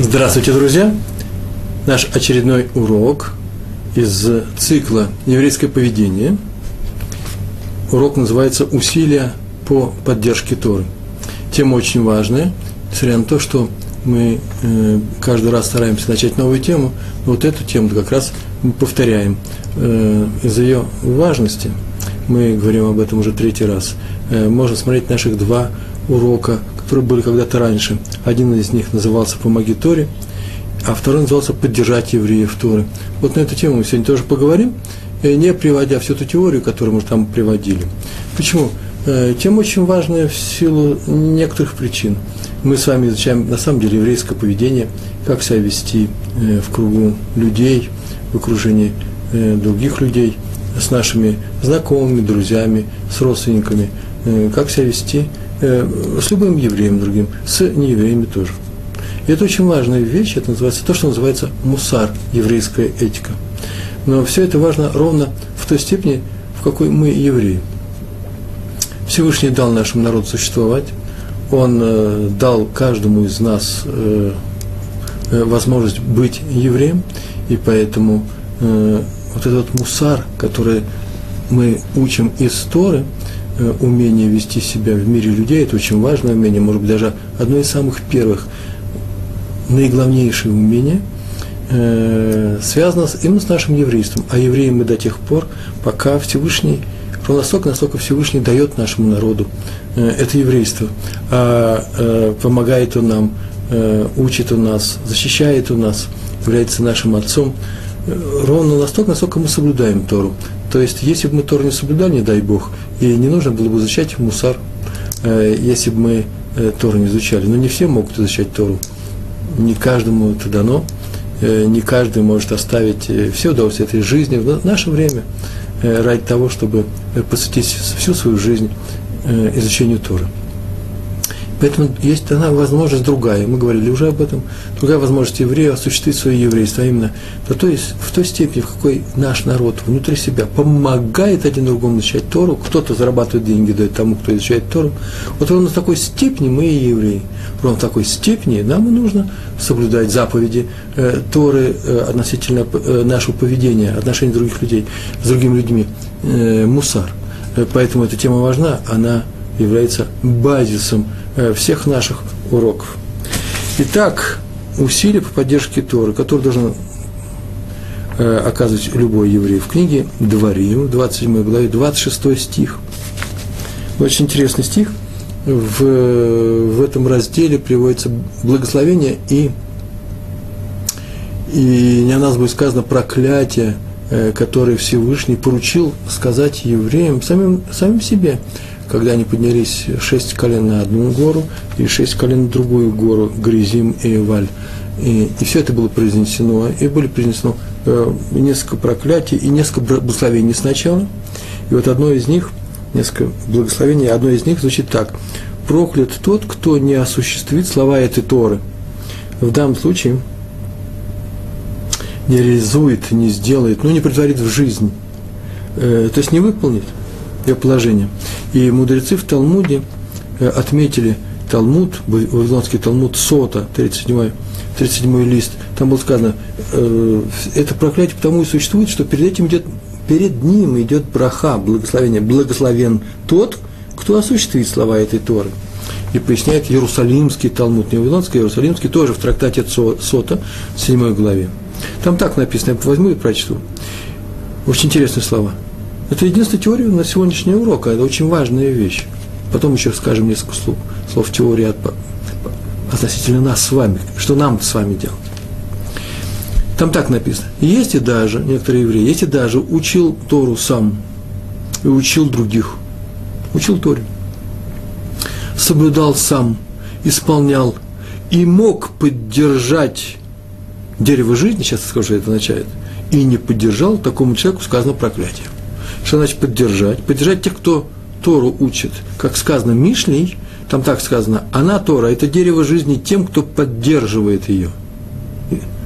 Здравствуйте, друзья! Наш очередной урок из цикла «Еврейское поведение». Урок называется «Усилия по поддержке Торы». Тема очень важная, несмотря на то, что мы э, каждый раз стараемся начать новую тему, но вот эту тему как раз мы повторяем. Э, из-за ее важности, мы говорим об этом уже третий раз, э, можно смотреть наших два урока которые были когда-то раньше. Один из них назывался «Помоги Торе», а второй назывался «Поддержать евреев Торы». Вот на эту тему мы сегодня тоже поговорим, э, не приводя всю эту теорию, которую мы там приводили. Почему? Э, тема очень важная в силу некоторых причин. Мы с вами изучаем, на самом деле, еврейское поведение, как себя вести э, в кругу людей, в окружении других людей, с нашими знакомыми, друзьями, с родственниками, как себя вести – с любым евреем другим, с неевреями тоже. И это очень важная вещь, это называется то, что называется мусар, еврейская этика. Но все это важно ровно в той степени, в какой мы евреи. Всевышний дал нашему народу существовать, Он э, дал каждому из нас э, э, возможность быть евреем, и поэтому э, вот этот мусар, который мы учим из Торы – Э, умение вести себя в мире людей, это очень важное умение, может быть, даже одно из самых первых, наиглавнейшее умение, э, связано именно с нашим еврейством. А евреи мы до тех пор, пока Всевышний, ровно настолько, Всевышний дает нашему народу э, это еврейство, а э, помогает он нам, э, учит у нас, защищает у нас, является нашим отцом, э, ровно настолько, насколько мы соблюдаем Тору. То есть, если бы мы Тору не соблюдали, не дай Бог, и не нужно было бы изучать мусар, э, если бы мы э, Тору не изучали. Но не все могут изучать Тору. Не каждому это дано. Э, не каждый может оставить все удовольствие этой жизни в наше время ради того, чтобы посвятить всю свою жизнь изучению Торы. Поэтому есть она возможность другая, мы говорили уже об этом, другая возможность еврея осуществить свое еврейство, а именно то, то есть в той степени, в какой наш народ внутри себя помогает один другому изучать Тору, кто-то зарабатывает деньги, дает тому, кто изучает Тору. Вот ровно в такой степени мы и евреи. Ровно в такой степени нам и нужно соблюдать заповеди э, Торы э, относительно э, нашего поведения, отношений других людей с другими людьми, э, мусар. Э, поэтому эта тема важна, она является базисом всех наших уроков. Итак, усилия по поддержке Торы, которые должен э, оказывать любой еврей. В книге Дворим, 27 главе, 26 стих. Очень интересный стих. В, в этом разделе приводится благословение и, и не о нас будет сказано проклятие, э, которое Всевышний поручил сказать евреям, самим, самим себе когда они поднялись шесть колен на одну гору и шесть колен на другую гору, Гризим и Эваль. И, и все это было произнесено, и были произнесено э, несколько проклятий и несколько благословений сначала. И вот одно из них, несколько благословений, одно из них звучит так. «Проклят тот, кто не осуществит слова этой Торы». В данном случае не реализует, не сделает, ну, не притворит в жизнь, э, то есть не выполнит ее положение. И мудрецы в Талмуде э, отметили Талмуд, Вавилонский Талмуд Сота, 37, 37 лист, там было сказано, э, это проклятие потому и существует, что перед этим идет, перед ним идет браха, благословение, благословен тот, кто осуществит слова этой Торы. И поясняет Иерусалимский Талмуд, не Вавилонский, а Иерусалимский, тоже в трактате Сота, 7 главе. Там так написано, я возьму и прочту. Очень интересные слова – это единственная теория на сегодняшний урок, а это очень важная вещь. Потом еще скажем несколько слов, слов теории от, относительно нас с вами, что нам с вами делать. Там так написано. Есть и даже, некоторые евреи, есть и даже учил Тору сам и учил других. Учил Торе. Соблюдал сам, исполнял и мог поддержать дерево жизни, сейчас скажу, что это означает, и не поддержал, такому человеку сказано проклятие. Что значит поддержать? Поддержать тех, кто Тору учит. Как сказано Мишлей, там так сказано, она Тора, это дерево жизни тем, кто поддерживает ее.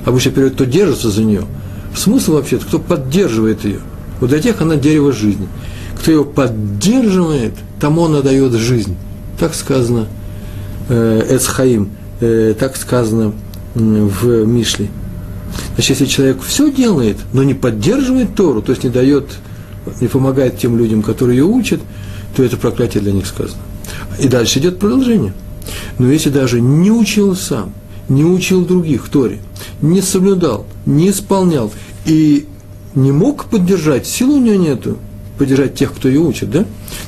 Обычно перевод, кто держится за нее. Смысл вообще, кто поддерживает ее. Вот для тех она дерево жизни. Кто ее поддерживает, тому она дает жизнь. Так сказано э, Эцхаим, э, так сказано в Мишле. Значит, если человек все делает, но не поддерживает Тору, то есть не дает, не помогает тем людям, которые ее учат, то это проклятие для них сказано. И дальше идет продолжение. Но если даже не учил сам, не учил других Торе, не соблюдал, не исполнял и не мог поддержать, силы у него нету, поддержать тех, кто ее учит, да?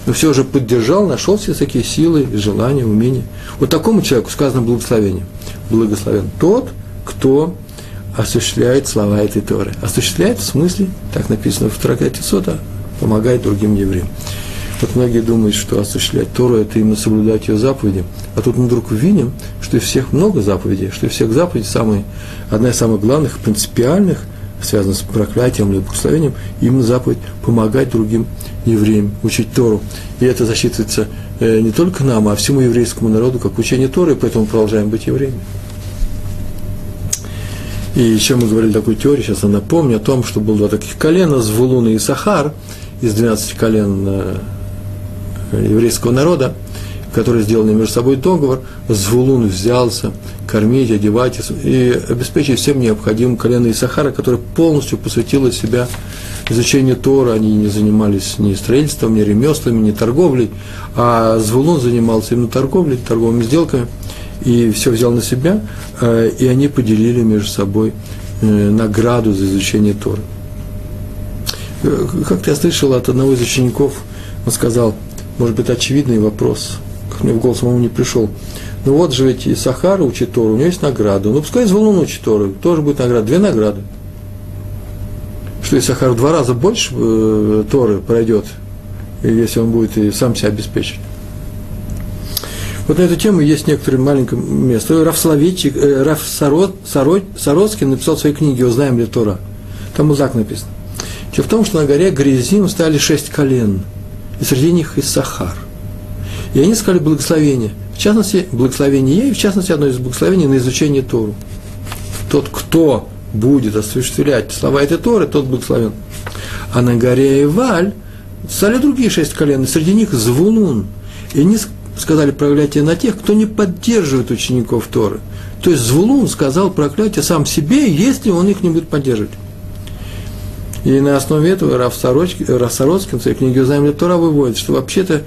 Но все же поддержал, нашел все такие силы, желания, умения. Вот такому человеку сказано благословение. Благословен тот, кто осуществляет слова этой Торы. Осуществляет в смысле, так написано в трактате Сота, помогает другим евреям. Вот многие думают, что осуществлять Тору – это именно соблюдать ее заповеди. А тут мы вдруг видим, что и всех много заповедей, что и всех заповедей самые, одна из самых главных, принципиальных, связана с проклятием или благословением, именно заповедь помогать другим евреям учить Тору. И это засчитывается э, не только нам, а всему еврейскому народу, как учение Торы, и поэтому продолжаем быть евреями. И еще мы говорили такую теорию, сейчас я напомню о том, что было два таких колена, Звулун и Сахар, из 12 колен э, еврейского народа, которые сделали между собой договор, Звулун взялся кормить, одевать и обеспечить всем необходимым колено Исахара, которое полностью посвятило себя изучению Тора, они не занимались ни строительством, ни ремеслами, ни торговлей, а Звулун занимался именно торговлей, торговыми сделками, и все взял на себя, э, и они поделили между собой э, награду за изучение Тора. Э, как-то я слышал от одного из учеников, он сказал, может быть, очевидный вопрос, как мне в голову самому не пришел. Ну вот же ведь и Сахара учит Тору, у него есть награда. Ну пускай Звулун учит Тору, тоже будет награда, две награды. Что если Сахар в два раза больше Торы пройдет, если он будет и сам себя обеспечить. Вот на эту тему есть некоторое маленькое место. Раф Соловейчик, э, Раф Саро, Саро, Сароцкий написал в своей книге «Узнаем ли Тора». Там узак написано. Дело в том, что на горе Грязим стали шесть колен, и среди них и Сахар. И они сказали благословение. В частности, благословение ей, в частности, одно из благословений на изучение Тору. Тот, кто будет осуществлять слова этой Торы, тот благословен. А на горе Иваль стали другие шесть колен, и среди них Звулун. И они сказали проклятие на тех, кто не поддерживает учеников Торы. То есть Звулун сказал проклятие сам себе, если он их не будет поддерживать. И на основе этого Раф Сороцкин в своей книге «Узнаем Тора» выводит, что вообще-то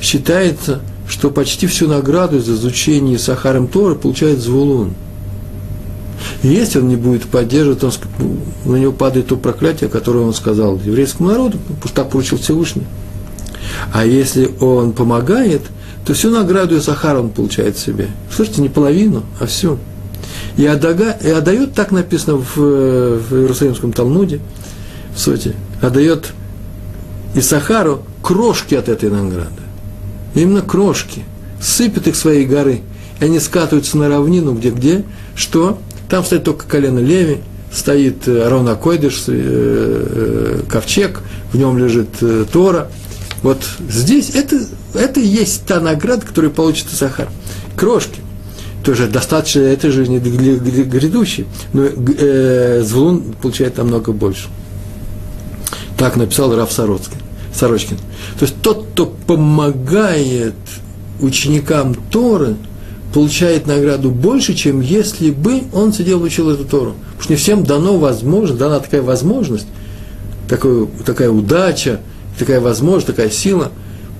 считается, что почти всю награду за изучение Сахаром Торы получает Звулун. И если он не будет поддерживать, он, на него падает то проклятие, которое он сказал еврейскому народу, потому что так поручил Всевышний. А если он помогает, то всю награду Сахара он получает себе. Слышите, не половину, а всю. И, отдага, и отдает, так написано в, в Иерусалимском Талмуде, в сути, отдает Исахару крошки от этой награды. Именно крошки. Сыпет их своей горы. И они скатываются на равнину, где где? Что? Там стоит только колено Леви, стоит э, Арон Акойдыш, э, э, ковчег, в нем лежит Тора. Вот здесь это, это и есть та награда, которую получит Сахар. Крошки. Тоже достаточно этой жизни грядущей. Но э, Звулун получает намного больше. Так написал Раф Сорочкин. Сорочкин. То есть тот, кто помогает ученикам Торы, получает награду больше, чем если бы он сидел и учил эту Тору. Потому что не всем дано возможность, дана такая возможность, такая, такая удача, такая возможность, такая сила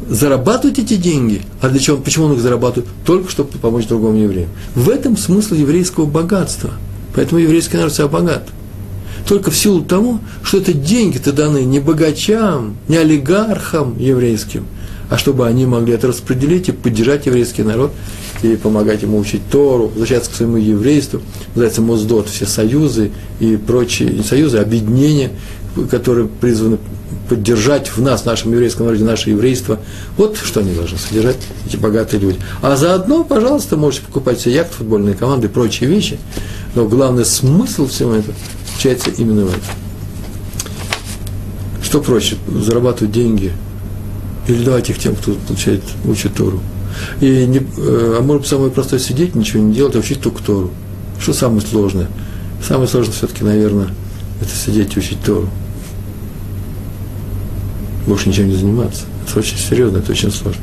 зарабатывать эти деньги. А для чего? Почему он их зарабатывает? Только чтобы помочь другому еврею. В этом смысл еврейского богатства. Поэтому еврейский народ себя богат только в силу того, что это деньги-то даны не богачам, не олигархам еврейским, а чтобы они могли это распределить и поддержать еврейский народ, и помогать ему учить Тору, возвращаться к своему еврейству, называется Моздот, все союзы и прочие, не союзы, а объединения, которые призваны поддержать в нас, в нашем еврейском народе, наше еврейство. Вот что они должны содержать, эти богатые люди. А заодно, пожалуйста, можете покупать себе яхты, футбольные команды и прочие вещи. Но главный смысл всего этого заключается именно в этом. Что проще, зарабатывать деньги или давать их тем, кто получает, учит Тору? И не, э, а может самое простое сидеть, ничего не делать, а учить только Тору. Что самое сложное? Самое сложное все-таки, наверное, это сидеть и учить Тору. Больше ничем не заниматься. Это очень серьезно, это очень сложно.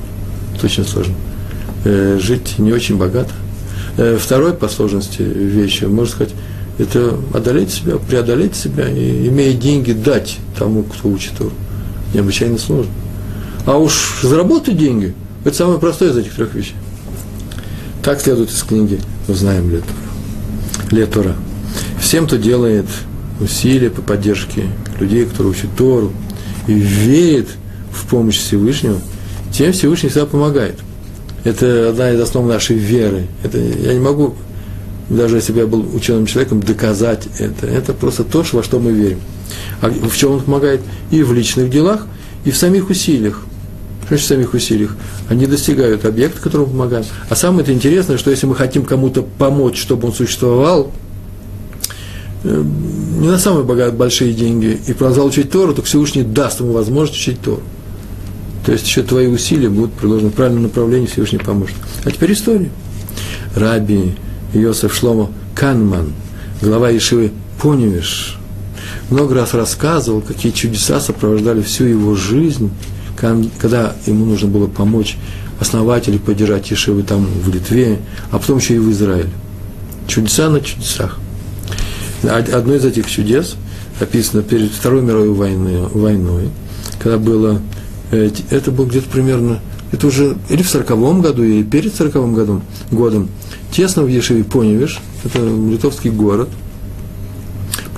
Это очень сложно. Э, жить не очень богато. Э, второй по сложности вещи, можно сказать, это одолеть себя, преодолеть себя и, имея деньги, дать тому, кто учит Тору. Необычайно сложно. А уж заработать деньги, это самое простое из этих трех вещей. Так следует из книги «Узнаем Летора». Летора. Всем, кто делает усилия по поддержке людей, которые учат Тору, верит в помощь Всевышнего, тем Всевышний всегда помогает. Это одна из основ нашей веры. Это, я не могу, даже если бы я был ученым человеком, доказать это. Это просто то, во что мы верим. А в чем он помогает? И в личных делах, и в самих усилиях. Что значит в самих усилиях? Они достигают объекта, которому помогаем. А самое интересное, что если мы хотим кому-то помочь, чтобы он существовал, э, не на самые богатые, большие деньги, и продолжал учить Тору, то Всевышний даст ему возможность учить Тору. То есть еще твои усилия будут приложены в правильном направлении, Всевышний поможет. А теперь история. Раби Йосеф Шломо Канман, глава Ешивы Поневиш, много раз рассказывал, какие чудеса сопровождали всю его жизнь, когда ему нужно было помочь основать или поддержать Ешивы там в Литве, а потом еще и в Израиле. Чудеса на чудесах. Одно из этих чудес описано перед Второй мировой войной, войной когда было это было где-то примерно, это уже или в сороковом году, или перед сороковым годом, годом, тесно в Ешеве Поневиш, это литовский город,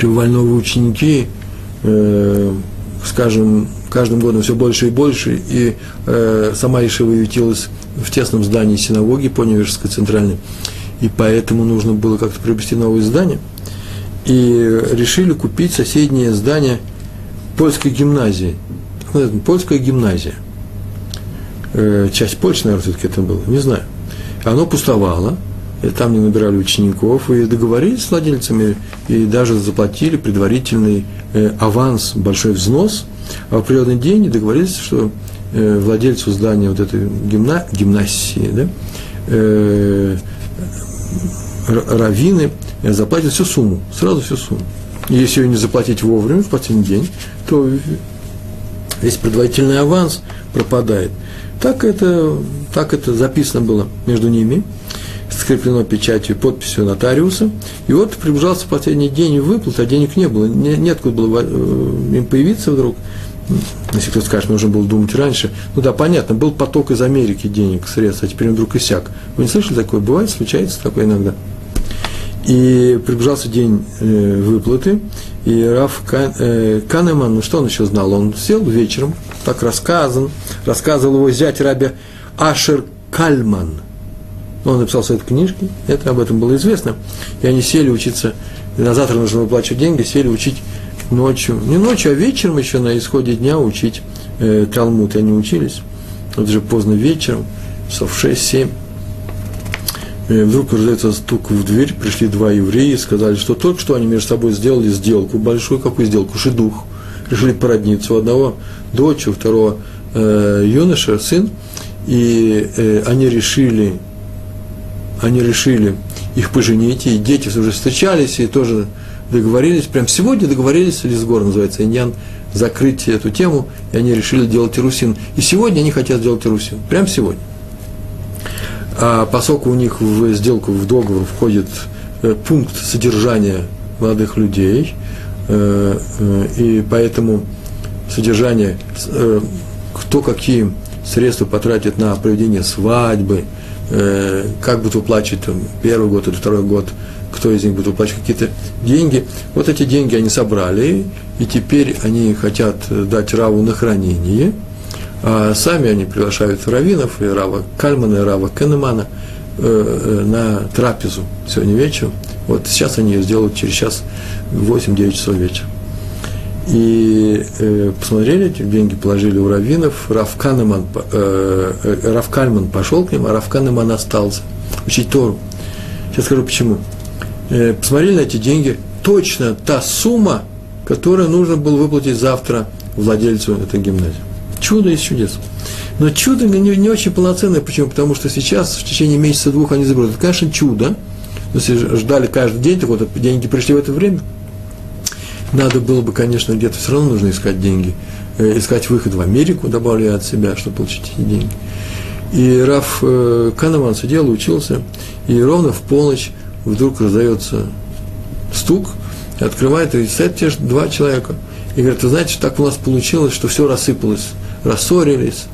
новые ученики, э, скажем, каждым годом все больше и больше, и э, сама Ешева ютилась в тесном здании синагоги Поневишской центральной, и поэтому нужно было как-то приобрести новое здание, и решили купить соседнее здание польской гимназии – польская гимназия. Э, часть Польши, наверное, все-таки это было, не знаю. Оно пустовало, и там не набирали учеников, и договорились с владельцами, и даже заплатили предварительный э, аванс, большой взнос, а в определенный день договорились, что э, владельцу здания вот этой гимна, гимнасии, да, раввины заплатят всю сумму, сразу всю сумму. Если ее не заплатить вовремя, в последний день, то весь предварительный аванс пропадает. Так это, так это записано было между ними, скреплено печатью, подписью нотариуса. И вот приближался последний день выплат, а денег не было. Не, неоткуда было э, им появиться вдруг. Если кто скажет, нужно было думать раньше. Ну да, понятно, был поток из Америки денег, средств, а теперь он вдруг иссяк. Вы не слышали такое? Бывает, случается такое иногда. И приближался день э, выплаты, и Раф Кан, э, Канеман, ну что он еще знал? Он сел вечером, так рассказан, рассказывал его зять Раби Ашер Кальман. Он написал свои книжки, это об этом было известно. И они сели учиться, на завтра нужно выплачивать деньги, сели учить ночью, не ночью, а вечером еще на исходе дня учить э, Талмуд. И они учились, вот уже поздно вечером, часов 6-7. И вдруг раздается стук в дверь, пришли два еврея и сказали, что только что они между собой сделали сделку, большую. Какую сделку, шедух. Решили породниться у одного дочь, у второго э, юноша, сын, и э, они решили, они решили их поженить, и дети уже встречались, и тоже договорились, прям сегодня договорились, Лисгор называется, Иньян, закрыть эту тему, и они решили делать Ирусин. И сегодня они хотят сделать Ирусин, прям сегодня. А поскольку у них в сделку, в договор входит э, пункт содержания молодых людей, э, э, и поэтому содержание, кто какие средства потратит на проведение свадьбы, как будет выплачивать там, первый год или второй год, кто из них будет выплачивать какие-то деньги. Вот эти деньги они собрали, и теперь они хотят дать Раву на хранение – а сами они приглашают раввинов, и Рава Кальмана, и Рава Кенемана э, э, на трапезу сегодня вечером. Вот сейчас они ее сделают через час 8-9 часов вечера. И э, посмотрели, эти деньги положили у раввинов, Рав, Канеман, э, э, Рав Кальман пошел к ним, а Рав Канеман остался учить Тору. Сейчас скажу почему. Э, посмотрели на эти деньги, точно та сумма, которую нужно было выплатить завтра владельцу этой гимназии. Чудо из чудес. Но чудо не, не очень полноценное. Почему? Потому что сейчас, в течение месяца-двух, они заберут. Это, конечно, чудо. Если ждали каждый день, так вот деньги пришли в это время. Надо было бы, конечно, где-то все равно нужно искать деньги. Э, искать выход в Америку, добавляя от себя, чтобы получить эти деньги. И Раф э, Канеман сидел, учился, и ровно в полночь вдруг раздается стук, открывает, и стоят те же два человека. И говорят, вы знаете, так у нас получилось, что все рассыпалось, рассорились,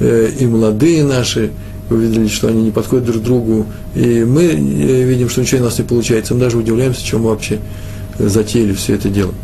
э, и молодые наши, увидели, что они не подходят друг другу, и мы э, видим, что ничего у нас не получается, мы даже удивляемся, чем вообще затеяли все это дело.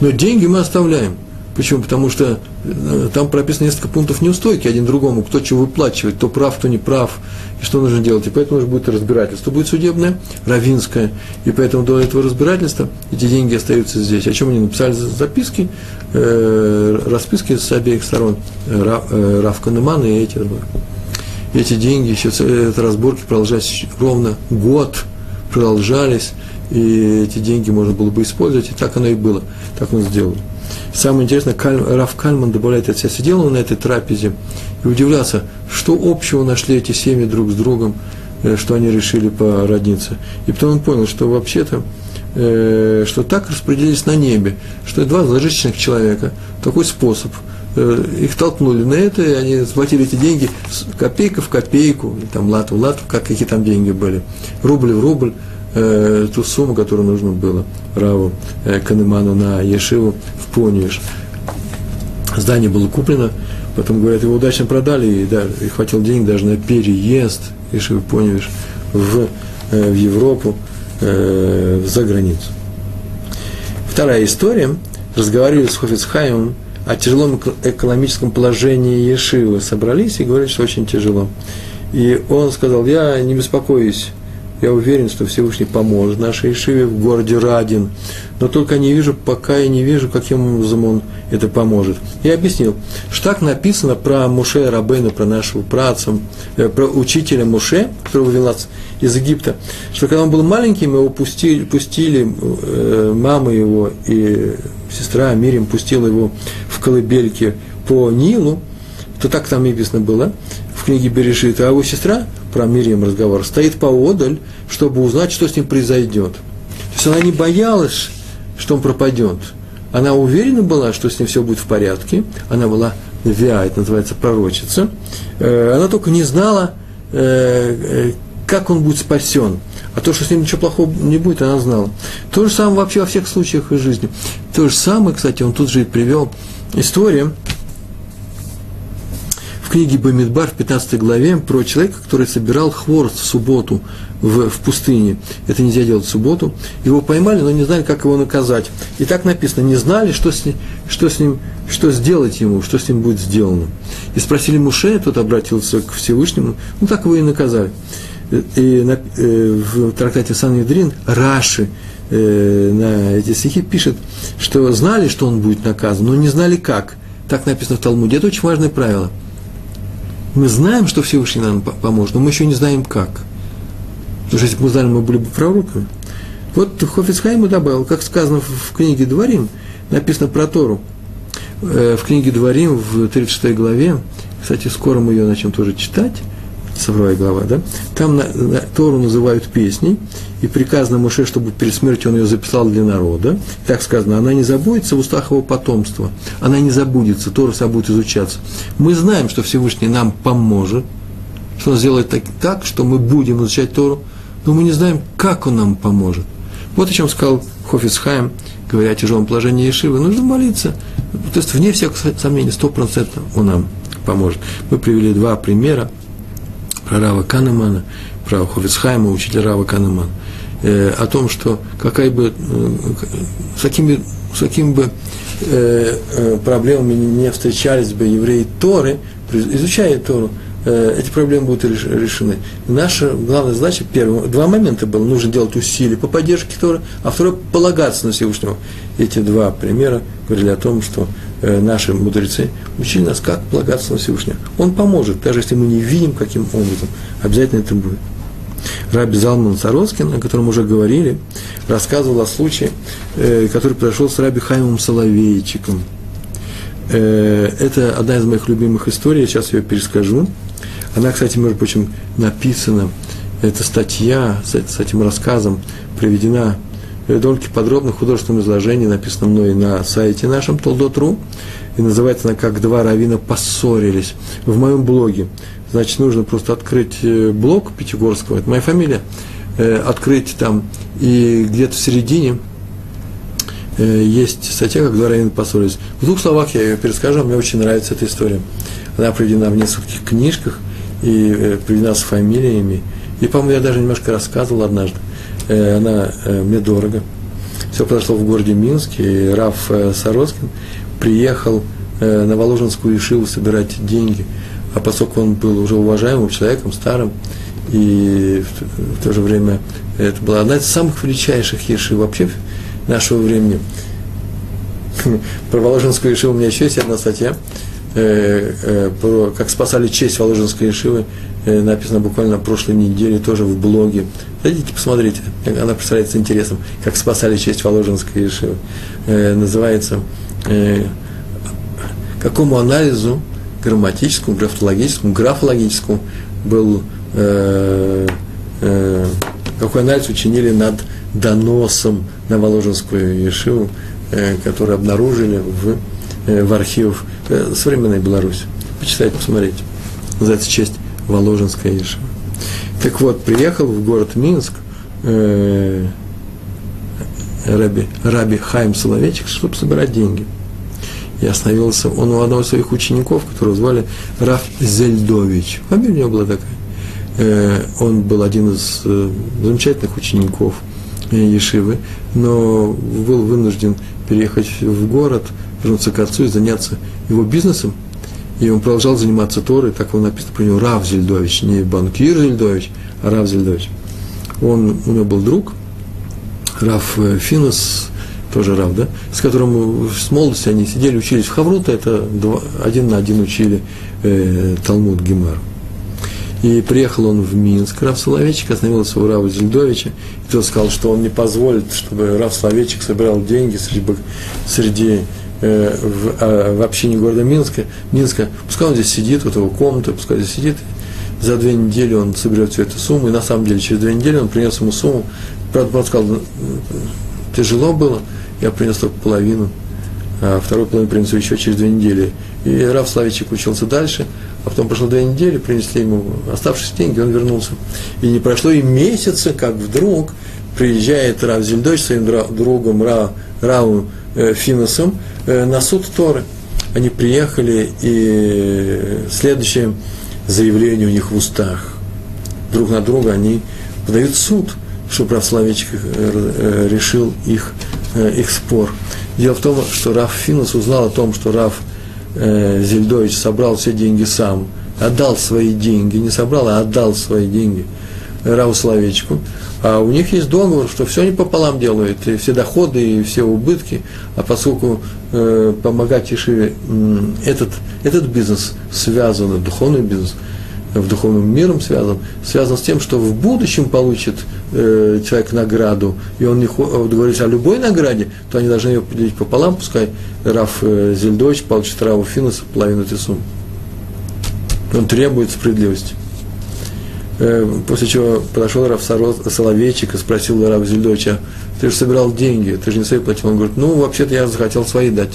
Но деньги мы оставляем. Почему? Потому что э, там прописано несколько пунктов неустойки один другому, кто чего выплачивает, кто прав, кто не прав, и что нужно делать. И поэтому уже будет разбирательство, будет судебное, равинское, и поэтому до этого разбирательства эти деньги остаются здесь. О чем они написали записки, э, расписки с обеих сторон, э, э Рав Канеман и эти эти деньги, еще это разборки продолжались ровно год, продолжались, и эти деньги можно было бы использовать, и так оно и было, так он сделал. Самое интересное, Каль, Раф Кальман добавляет от себя, сидел он на этой трапезе и удивлялся, что общего нашли эти семьи друг с другом, э, что они решили породниться. И потом он понял, что вообще-то, э, что так распределились на небе, что два зажиточных человека, такой способ, э, их толкнули на это, и они схватили эти деньги копейка в копейку, там лат в лат, как какие там деньги были, рубль в рубль, э, ту сумму, которую нужно было Раву э, Канеману на Ешиву в Пониш. Здание было куплено, потом, говорят, его удачно продали, и, да, и хватило денег даже на переезд Ешивы Пониш в, э, в Европу, э, за границу. Вторая история. Разговаривали с Хофицхаймом о тяжелом экономическом положении Ешивы. Собрались и говорят, что очень тяжело. И он сказал, я не беспокоюсь я уверен, что Всевышний поможет нашей Ишиве в городе Радин. Но только не вижу, пока я не вижу, каким образом он это поможет. Я объяснил, что так написано про Муше Рабейна, про нашего праца, э, про учителя Муше, которого вывел нас из Египта, что когда он был маленьким, его пустили, пустили э, мама его и сестра Мирим пустила его в колыбельке по Нилу, то так там написано было в книге Берешит, а его сестра про Мирием разговор, стоит поодаль, чтобы узнать, что с ним произойдет. То есть она не боялась, что он пропадет. Она уверена была, что с ним все будет в порядке. Она была Виа, это называется пророчица. Э, она только не знала, э, э, как он будет спасен. А то, что с ним ничего плохого не будет, она знала. То же самое вообще во всех случаях из жизни. То же самое, кстати, он тут же и привел историю, книге Бамидбар в 15 главе про человека, который собирал хворост в субботу в, в пустыне. Это нельзя делать в субботу. Его поймали, но не знали, как его наказать. И так написано, не знали, что с, ним, что с ним, что сделать ему, что с ним будет сделано. И спросили Муше, тот обратился к Всевышнему, ну так его и наказали. И на, э, в трактате Сан-Юдрин Раши э, на эти стихи пишет, что знали, что он будет наказан, но не знали как. Так написано в Талмуде. Это очень важное правило – мы знаем, что Всевышний нам поможет, но мы еще не знаем как. Потому что если бы мы знали, мы были бы пророками. Вот Хофицхайм добавил, как сказано в книге Дворим, написано про Тору. Э, в книге Дворим в 36 главе, кстати, скоро мы ее начнем тоже читать, Савровая глава, да, там на, на, Тору называют песней, и приказано Муше, чтобы перед смертью он ее записал для народа. Так сказано, она не забудется в устах его потомства, она не забудется, Тора вся будет изучаться. Мы знаем, что Всевышний нам поможет, что он сделает так, так, что мы будем изучать Тору, но мы не знаем, как он нам поможет. Вот о чем сказал Хофицхайм, говоря о тяжелом положении Ешивы. Нужно молиться. То есть, вне всякого сомнения, стопроцентно он нам поможет. Мы привели два примера – про Рава Канемана, про Хофицхайма, учителя Рава Канемана, э, о том, что какая бы, э, с какими, с какими бы э, э, проблемами не встречались бы евреи Торы, изучая Тору, э, эти проблемы будут решены. Наша главная задача, первое, два момента было, нужно делать усилия по поддержке Торы, а второе, полагаться на Всевышнего. Эти два примера говорили о том, что наши мудрецы учили нас, как полагаться на Всевышнего. Он поможет, даже если мы не видим, каким образом. Обязательно это будет. Раби Залман Сароскин, о котором уже говорили, рассказывал о случае, э, который произошел с Раби Хаймом Соловейчиком. Э, это одна из моих любимых историй, я сейчас ее перескажу. Она, кстати, между прочим, написана, эта статья с этим рассказом приведена довольно подробно художественном изложении, написано мной на сайте нашем Толдот.ру, и называется она «Как два равина поссорились» в моем блоге. Значит, нужно просто открыть э, блог Пятигорского, это моя фамилия, э, открыть там, и где-то в середине э, есть статья, как два равина поссорились. В двух словах я ее перескажу, мне очень нравится эта история. Она приведена в нескольких книжках и приведена с фамилиями. И, по-моему, я даже немножко рассказывал однажды. Она мне дорого. Все произошло в городе Минске, и Раф Сороскин приехал на Воложенскую Ишиву собирать деньги – а поскольку он был уже уважаемым человеком, старым, и в, то же время это была одна из самых величайших ешив вообще нашего времени. Про Воложенскую ешиву у меня еще есть одна статья, э, э, про как спасали честь Воложенской ешивы, э, написано буквально на прошлой неделе, тоже в блоге. Зайдите, посмотрите, она представляется интересом, как спасали честь Воложенской ешивы. Называется «Какому анализу грамматическому, графологическому, графологическому был, э, э, какой анализ учинили над доносом на Воложенскую Ешиву, э, который обнаружили в, э, в архивах э, современной Беларуси. Почитайте, посмотрите. Называется «Честь Воложенская Ешива». Так вот, приехал в город Минск э, Раби, Раби Хайм Соловейчик, чтобы собирать деньги – и остановился он у одного из своих учеников, которого звали Раф Зельдович. Фамилия у него была такая. Э, он был один из э, замечательных учеников э, Ешивы, но был вынужден переехать в город, вернуться к отцу и заняться его бизнесом. И он продолжал заниматься Торой, так он написано про него Рав Зельдович, не банкир Зельдович, а Рав Зельдович. Он, у него был друг, Раф Финос, тоже Рав, да, с которым с молодости они сидели, учились в Хаврута, это два, один на один учили э, Талмуд Гемар. И приехал он в Минск, Рав Соловейчик остановился у Рава Зельдовича, и тот сказал, что он не позволит, чтобы Рав Соловейчик собирал деньги среди, среди э, в, э, в общине города Минска, Минска. Пускай он здесь сидит, вот его комната, пускай здесь сидит, за две недели он соберет всю эту сумму, и на самом деле через две недели он принес ему сумму. Правда, он сказал, тяжело было, я принес только половину, а вторую половину принесу еще через две недели. И Рав Славичек учился дальше, а потом прошло две недели, принесли ему оставшиеся деньги, он вернулся. И не прошло и месяца, как вдруг приезжает Рав Зельдович своим другом Ра, Раву э, Финосом на суд Торы. Они приехали, и следующее заявление у них в устах. Друг на друга они подают суд, чтобы Рав Славичек э, решил их Э, их спор. Дело в том, что Раф Финус узнал о том, что Раф э, Зельдович собрал все деньги сам, отдал свои деньги, не собрал, а отдал свои деньги Раву Словечку. А у них есть договор, что все они пополам делают, и все доходы, и все убытки. А поскольку э, помогать Ешиве, э, этот, этот бизнес связан, духовный бизнес – в духовном миром связан, связан с тем, что в будущем получит э, человек награду, и он не говорит о любой награде, то они должны ее поделить пополам, пускай Раф э, Зельдович получит Раву Финуса половину этой суммы. Он требует справедливости. Э, после чего подошел Раф Соловейчик и спросил Раф Зельдовича, ты же собирал деньги, ты же не свои платил. Он говорит, ну, вообще-то я захотел свои дать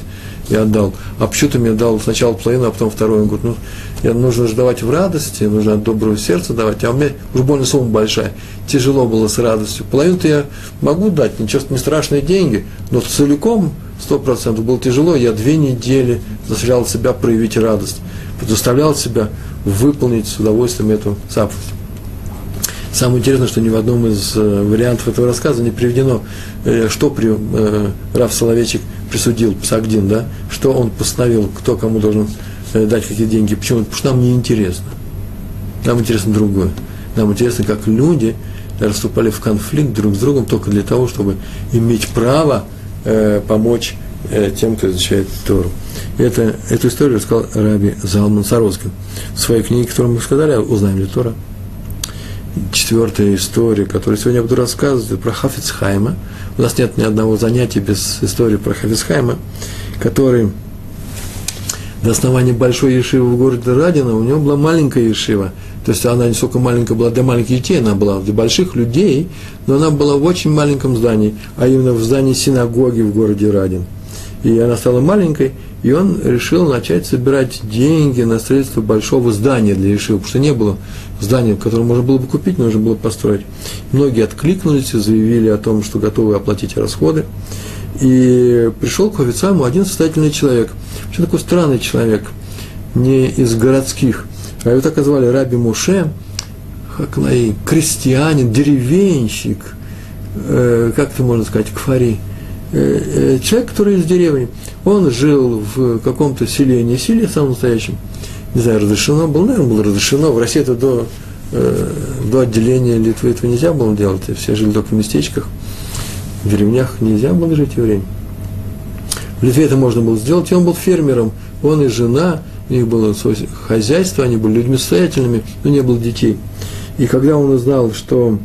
я отдал. А почему ты мне дал сначала половину, а потом вторую? Он говорит, ну, я нужно же давать в радости, нужно от доброго сердца давать, а у меня уж больно сумма большая. Тяжело было с радостью. Половину-то я могу дать, ничего, не страшные деньги, но целиком, сто процентов, было тяжело. Я две недели заставлял себя проявить радость, заставлял себя выполнить с удовольствием эту заповедь. Самое интересное, что ни в одном из э, вариантов этого рассказа не приведено, э, что при, э, Раф Соловейчик присудил, Псагдин, да, что он постановил, кто кому должен дать какие деньги. Почему? Потому что нам не интересно. Нам интересно другое. Нам интересно, как люди расступали в конфликт друг с другом только для того, чтобы иметь право э, помочь э, тем, кто изучает Тору. Это, эту историю рассказал Раби Залман Сароскин в своей книге, которую мы сказали, узнаем ли Тора четвертая история, которую сегодня я буду рассказывать, про Хафицхайма. У нас нет ни одного занятия без истории про Хафицхайма, который до основания большой Ешивы в городе Радина у него была маленькая Ешива. То есть она не столько маленькая была для маленьких детей, она была для больших людей, но она была в очень маленьком здании, а именно в здании синагоги в городе Радин. И она стала маленькой, и он решил начать собирать деньги на строительство большого здания для Ешивы, потому что не было здания, которое можно было бы купить, нужно было построить. Многие откликнулись и заявили о том, что готовы оплатить расходы. И пришел к Хофицаму один состоятельный человек. Вообще такой странный человек, не из городских. А его так и звали Раби Муше, Хаклаи, крестьянин, деревенщик, э, как это можно сказать, кфари. Э, э, человек, который из деревни. Он жил в каком-то селении, селе самом настоящем. Не знаю, разрешено было, наверное, было разрешено. В России это до, э, до отделения Литвы этого нельзя было делать. Все жили только в местечках в деревнях нельзя было жить евреям. В Литве это можно было сделать, и он был фермером, он и жена, у них было хозяйство, они были людьми состоятельными, но не было детей. И когда он узнал, что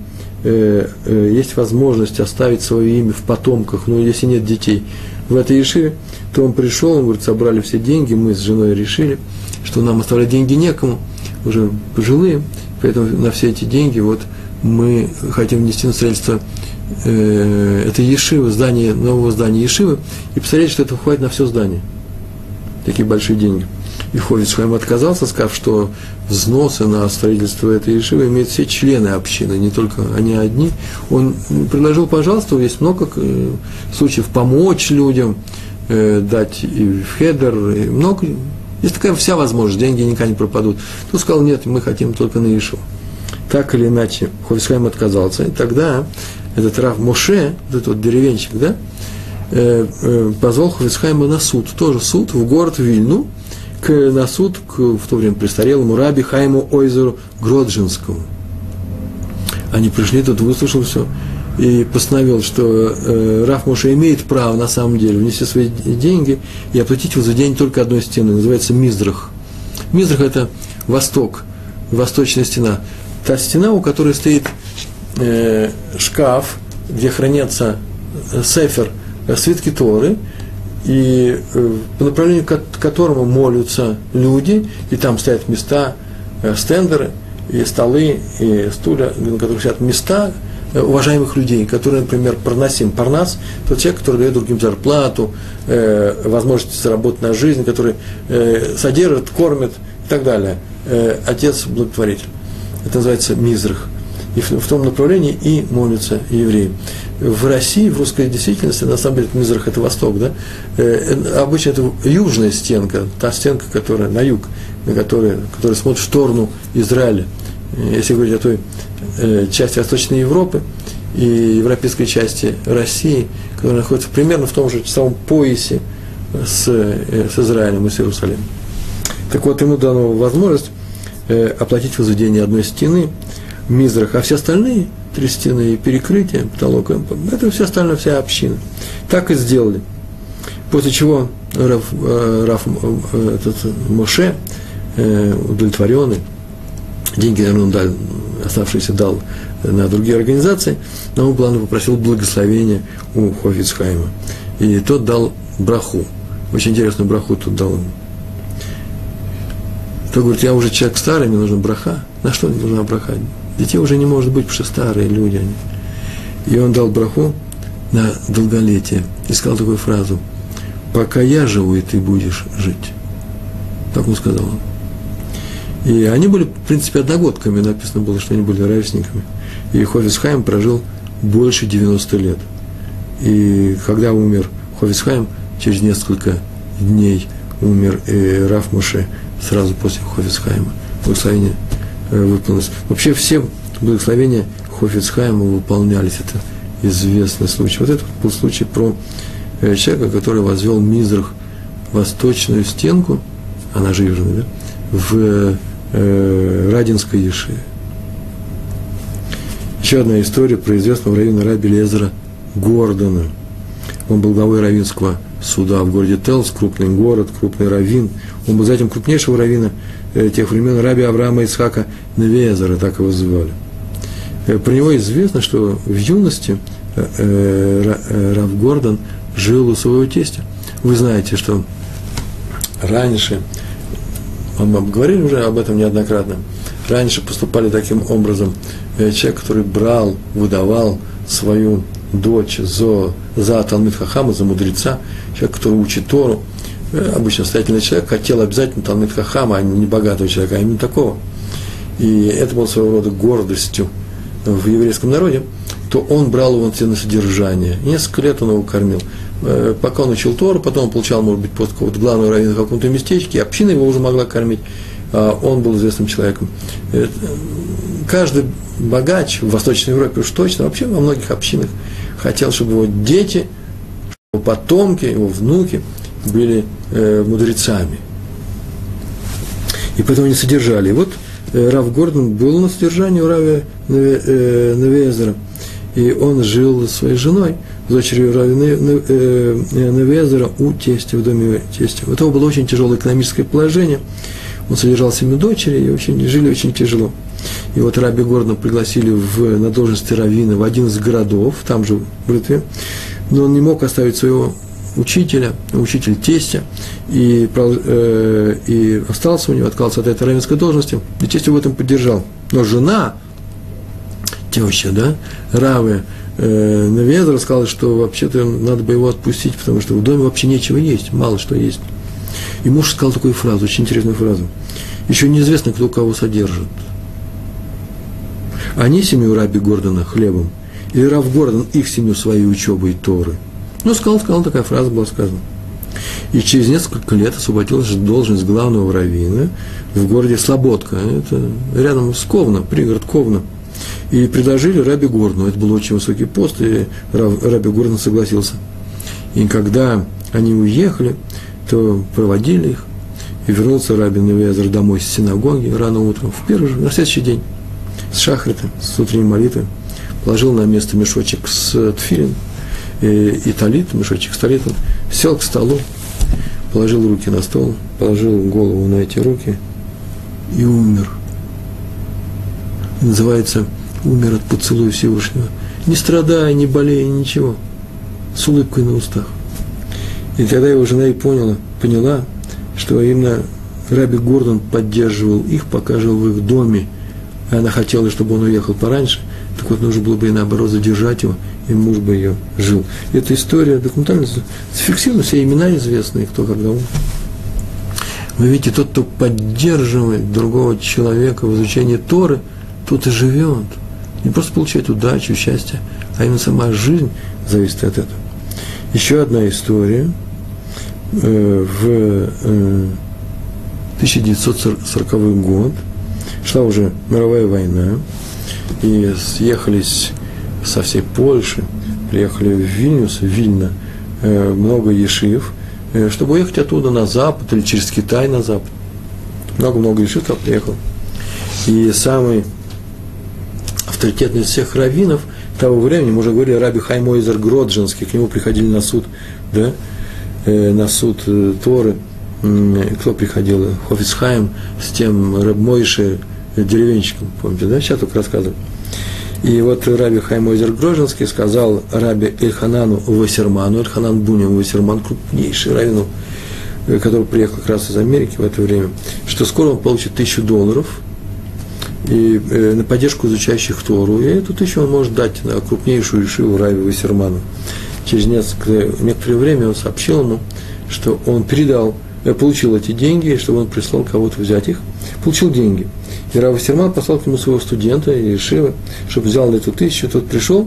э, э, есть возможность оставить свое имя в потомках, но если нет детей, в этой Ешиве, то он пришел, он говорит, собрали все деньги, мы с женой решили, что нам оставлять деньги некому, уже пожилые, поэтому на все эти деньги вот мы хотим внести на строительство э, это Ешива, здание, нового здания Ешивы, и посмотреть, что это входит на все здание. Такие большие деньги. И Ховицхайм отказался, сказав, что взносы на строительство этой Ешивы имеют все члены общины, не только они одни. Он предложил, пожалуйста, есть много э, случаев помочь людям, э, дать и в хедер, и много. Есть такая вся возможность, деньги никогда не пропадут. Тут сказал, нет, мы хотим только на Ешиву. Так или иначе, Ховицхайм отказался, и тогда этот Рав Моше, этот вот деревенщик, да, э, позвал Ховицхайма на суд, тоже суд в город Вильну, к, на суд к, в то время престарелому Раби Хайму Ойзеру Гроджинскому. Они пришли, тут выслушал все и постановил, что э, Раф имеет право на самом деле внести свои деньги и оплатить возведение только одной стены, называется Мизрах. Мизрах – это восток, восточная стена. Та стена, у которой стоит э, шкаф, где хранятся э, сефер, э, свитки Торы, и э, по направлению к которому молятся люди, и там стоят места, э, стендеры, и столы, и стулья, на которых сидят места э, уважаемых людей, которые, например, проносим парнас, тот человек, который дает другим зарплату, возможность заработать на жизнь, который содержит, кормит и так далее. Э, отец благотворитель. Это называется мизрах и в, в том направлении и молятся евреи. В России, в русской действительности, на самом деле, Мизрах – это восток, да? Э, э, обычно это южная стенка, та стенка, которая на юг, на которой, которая смотрит в сторону Израиля. Если говорить о той э, части Восточной Европы и европейской части России, которая находится примерно в том же самом поясе с, с Израилем и с Иерусалимом. Так вот, ему дана возможность оплатить возведение одной стены – Мизрах, а все остальные три стены и перекрытие, потолок, это все остальное, вся община. Так и сделали. После чего Раф, э, Раф э, этот Моше, э, удовлетворенный, деньги, наверное, он дал, оставшиеся дал на другие организации, но он плану попросил благословения у Хофицхайма. И тот дал браху. Очень интересную браху тут дал ему. Тот говорит, я уже человек старый, мне нужна браха. На что мне нужна браха? Детей уже не может быть, потому что старые люди они. И он дал браху на долголетие и сказал такую фразу «Пока я живу, и ты будешь жить». Так он сказал. И они были, в принципе, одногодками, написано было, что они были ровесниками. И Хофисхайм прожил больше 90 лет. И когда умер Хофисхайм, через несколько дней умер и Раф Муше сразу после Хофисхайма. Благословение Э, выполнилось. Вообще все благословения Хофицхайма выполнялись. Это известный случай. Вот это был случай про э, человека, который возвел Мизрах восточную стенку, она же южная, да, в э, Радинской Ешиве. Еще одна история про известного района Раби Лезера Гордона. Он был главой равинского суда в городе Телс, крупный город, крупный равин. Он был затем крупнейшего равина Э, тех времен раби Авраама Исхака Невезера, так его звали. Э, про него известно, что в юности э, Рав Гордон жил у своего тестя. Вы знаете, что раньше, мы говорили уже об этом неоднократно, раньше поступали таким образом. Э, человек, который брал, выдавал свою дочь за, за Талмит Хахама, за мудреца, человек, который учит Тору, э, обычно состоятельный человек, хотел обязательно Талмит Хахама, а не богатого человека, а именно такого. И это было своего рода гордостью в еврейском народе, то он брал его на содержание. несколько лет он его кормил. Э, пока он учил Тору, потом он получал, может быть, пост какого-то главного раввина в каком-то местечке, и община его уже могла кормить. А он был известным человеком. Э, каждый богач в Восточной Европе уж точно, вообще во многих общинах, хотел, чтобы его дети, его потомки, его внуки были э, мудрецами. И поэтому они содержали. И вот э, Рав Гордон был на содержании у Рави э, Навезера. И он жил со своей женой, дочерью Рави Навезера у тестя, в доме тестя. У того было очень тяжелое экономическое положение. Он содержал семью дочерей и очень, жили очень тяжело. И вот Раби Гордона пригласили в, на должность раввина в один из городов, там же, в Литве, но он не мог оставить своего учителя, учитель тестя, и, э, и остался у него, отказался от этой равенской должности, и тесть его в этом поддержал. Но жена, теща, да, Равы, э, Навезра сказала, что вообще-то надо бы его отпустить, потому что в доме вообще нечего есть, мало что есть. И муж сказал такую фразу, очень интересную фразу. Еще неизвестно, кто кого содержит. Они семью Раби Гордона хлебом, или Рав Гордон их семью своей учебой Торы. Ну, сказал, сказал, такая фраза была сказана. И через несколько лет освободилась должность главного раввина в городе Слободка. Это рядом с Ковна, пригород Ковна. И предложили Раби Горну. Это был очень высокий пост, и Раби Гордон согласился. И когда они уехали, то проводили их, и вернулся Раби Невезер домой с синагоги рано утром, в первый же, на следующий день с шахрита, с утренней молитвы, положил на место мешочек с тфилин и, и талит, мешочек с талитом, сел к столу, положил руки на стол, положил голову на эти руки и умер. Называется «Умер от поцелуя Всевышнего». Не страдая, не болея, ничего. С улыбкой на устах. И тогда его жена и поняла, поняла, что именно Раби Гордон поддерживал их, пока жил в их доме – она хотела, чтобы он уехал пораньше, так вот нужно было бы и наоборот задержать его, и муж бы ее жил. Эта история документально зафиксирована, все имена известные, кто когда умер. Вы видите, тот, кто поддерживает другого человека в изучении Торы, тот и живет. Не просто получает удачу, счастье, а именно сама жизнь зависит от этого. Еще одна история. Э, в э, 1940 год – шла уже мировая война, и съехались со всей Польши, приехали в Вильнюс, в Вильно, э, много ешив, э, чтобы уехать оттуда на запад или через Китай на запад. Много-много ешив там приехал. И самый авторитетный из всех раввинов того времени, мы уже говорили, Раби Хаймойзер Гроджинский, к нему приходили на суд, да, э, на суд Торы, кто приходил, Хофицхайм с тем Мойши, деревенщиком, помните, да, сейчас только рассказываю. И вот Раби Хаймойзер Грожинский сказал Раби Эльханану Вассерману, Эльханан Бунин Вассерман, крупнейший раввину, э, который приехал как раз из Америки в это время, что скоро он получит тысячу долларов и, э, на поддержку изучающих Тору, и эту тысячу он может дать на крупнейшую решиву Раби Вассерману. Через несколько, некоторое время он сообщил ему, что он передал, э, получил эти деньги, чтобы он прислал кого-то взять их, получил деньги – и Рав Серман послал к нему своего студента, Ешива, чтобы взял на эту тысячу, тот пришел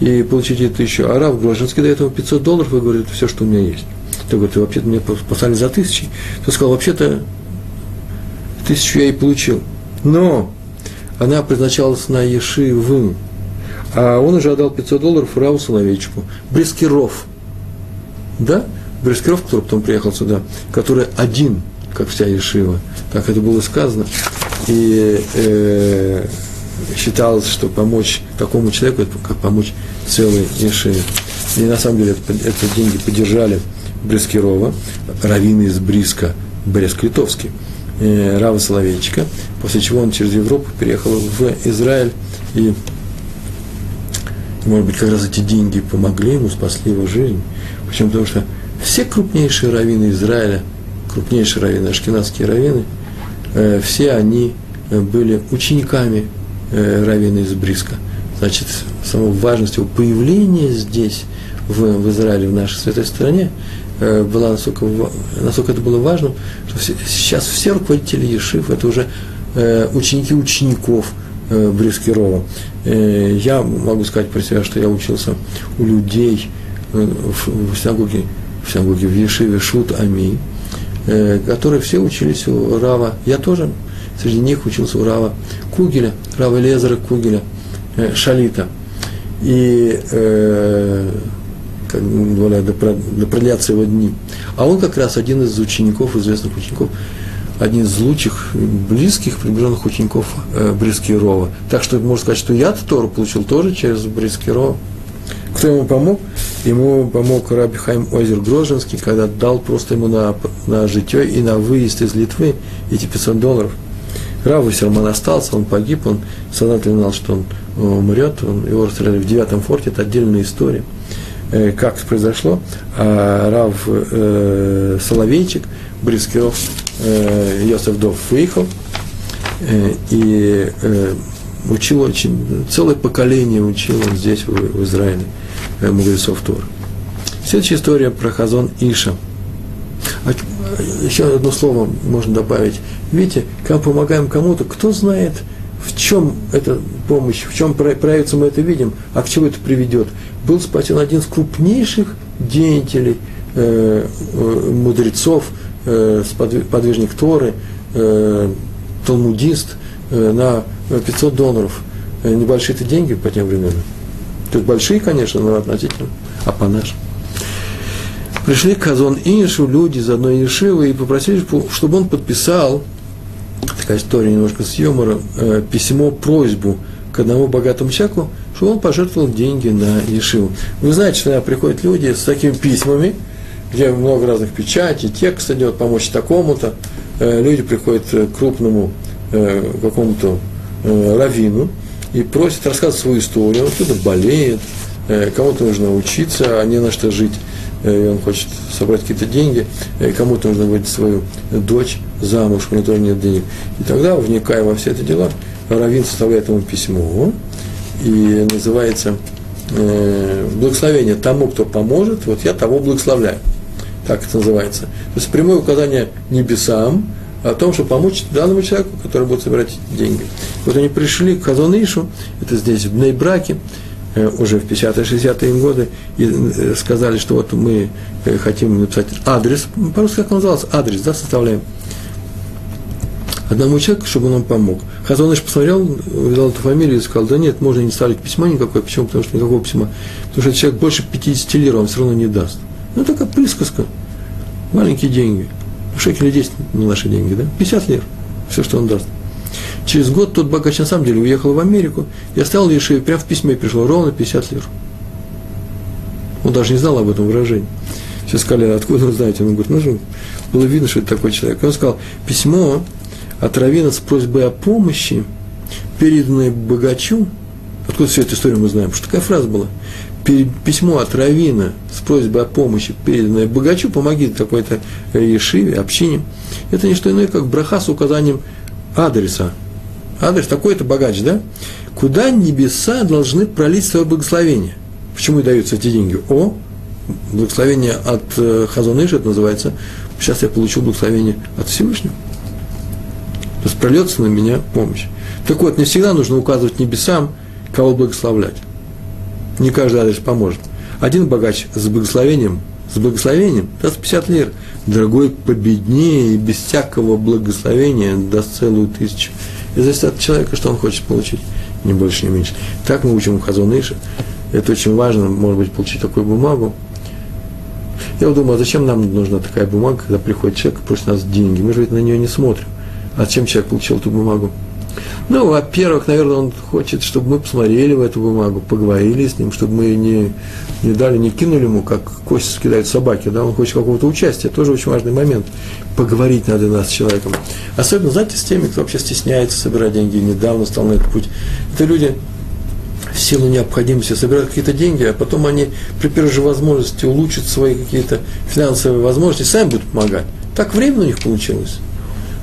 и получить эту тысячу. А Рав Грожинский дает ему 500 долларов и говорит, все, что у меня есть. Тот говорит, вообще-то мне послали за тысячи. Тот сказал, вообще-то тысячу я и получил. Но она предназначалась на Ешиву, а он уже отдал 500 долларов Раву Соловейчику. Брискиров. Да? Брискиров, который потом приехал сюда, который один, как вся Ешива, как это было сказано, и э, считалось, что помочь такому человеку, это как помочь целой Ешеве. И на самом деле это, это деньги поддержали Брескирова, раввины из Бриска, Брест-Литовский, э, Рава Соловейчика, после чего он через Европу переехал в Израиль, и, может быть, как раз эти деньги помогли ему, спасли его жизнь. Почему? Потому что все крупнейшие раввины Израиля крупнейшие раввины, ашкенадские раввины, все они были учениками э, раввина из Бриска. Значит, самой важность его появления здесь, в, в Израиле, в нашей святой стране, э, была настолько, насколько это было важным, что все, сейчас все руководители Ешив – это уже э, ученики учеников э, Брискирова. Э, я могу сказать про себя, что я учился у людей э, в, синагоге, в синагоге в Ешиве Шут Ами, э, которые все учились у Рава. Я тоже Среди них учился у Рава Кугеля, Рава Лезера Кугеля, э, Шалита. И, э, как говорят, да, продлятся его дни. А он как раз один из учеников, известных учеников, один из лучших, близких, приближенных учеников э, Брискирова. Так что можно сказать, что я Тору получил тоже через Брискирова. Кто ему помог? Ему помог Раби Хайм Озер Грожинский, когда дал просто ему на, на житье и на выезд из Литвы эти 500 долларов – Рав Вассерман остался, он погиб, он сознательно знал, что он э, умрет, он, его расстреляли в девятом форте, это отдельная история, э, как это произошло. А Рав э, Соловейчик, Брискиров, э, Йосеф Дов выехал э, и э, учил очень, целое поколение учил он здесь, в, в Израиле, мудрецов Тора. Следующая история про Хазон Иша. А, еще одно слово можно добавить. Видите, когда помогаем кому-то, кто знает, в чем эта помощь, в чем проявится, мы это видим, а к чему это приведет. Был спасен один из крупнейших деятелей, э, э, мудрецов, э, подвижник Торы, э, талмудист э, на 500 долларов. Э, небольшие это деньги по тем временам. То есть большие, конечно, но относительно, а по нашим пришли к Казон Ишу люди из одной Ешивы и попросили, чтобы он подписал такая история немножко с юмором, э, письмо, просьбу к одному богатому человеку, что он пожертвовал деньги на Ешиву. Вы знаете, что приходят люди с такими письмами, где много разных печатей, текст идет, помочь такому-то. Э, люди приходят к крупному э, какому-то раввину и просят рассказывать свою историю. Он кто-то болеет, э, кому-то нужно учиться, а не на что жить. Э, и он хочет собрать какие-то деньги, и кому-то нужно выйти свою дочь замуж, у него нет денег. И тогда, вникая во все эти дела, Равин составляет ему письмо, и называется э, благословение тому, кто поможет, вот я того благословляю. Так это называется. То есть прямое указание небесам о том, чтобы помочь данному человеку, который будет собирать деньги. Вот они пришли к Хазонишу, это здесь, в Нейбраке, Э, уже в 50-60-е годы и э, сказали, что вот мы э, хотим написать адрес, по-русски как он назывался, адрес, да, составляем одному человеку, чтобы он нам помог. Хазоныш посмотрел, взял эту фамилию и сказал, да нет, можно не ставить письма никакое. Почему? Потому что никакого письма. Потому что человек больше 50 лир он все равно не даст. Ну, такая присказка. Маленькие деньги. Шекели 10 на наши деньги, да? 50 лир. Все, что он даст. Через год тот богач на самом деле уехал в Америку и оставил Ешиве, прямо в письме пришло ровно 50 лир. Он даже не знал об этом выражении. Все сказали, откуда вы знаете? Он говорит, ну же, было видно, что это такой человек. Он сказал, письмо от Равина с просьбой о помощи, переданное богачу, откуда всю эту историю мы знаем, что такая фраза была, письмо от Равина с просьбой о помощи, переданное богачу, помоги какой-то Ешиве, общине, это не что иное, как браха с указанием адреса. Адрес такой-то богач, да? Куда небеса должны пролить свое благословение? Почему и даются эти деньги? О, благословение от э, Хазоныша, это называется. Сейчас я получил благословение от Всевышнего. То есть прольется на меня помощь. Так вот, не всегда нужно указывать небесам, кого благословлять. Не каждый адрес поможет. Один богач с благословением, с благословением даст 50 лир, другой победнее и без всякого благословения даст целую тысячу. И зависит от человека, что он хочет получить, не больше, не меньше. Так мы учим Хазон Иша. Это очень важно, может быть, получить такую бумагу. Я вот думаю, а зачем нам нужна такая бумага, когда приходит человек и просит нас деньги? Мы же ведь на нее не смотрим. А зачем человек получил эту бумагу? Ну, во-первых, наверное, он хочет, чтобы мы посмотрели в эту бумагу, поговорили с ним, чтобы мы не, не дали, не кинули ему, как кости скидают собаки, да, он хочет какого-то участия, тоже очень важный момент. Поговорить надо нас с человеком. Особенно, знаете, с теми, кто вообще стесняется собирать деньги, недавно стал на этот путь. Это люди, в силу необходимости собирают какие-то деньги, а потом они при первой же возможности улучшат свои какие-то финансовые возможности, сами будут помогать Так временно у них получилось.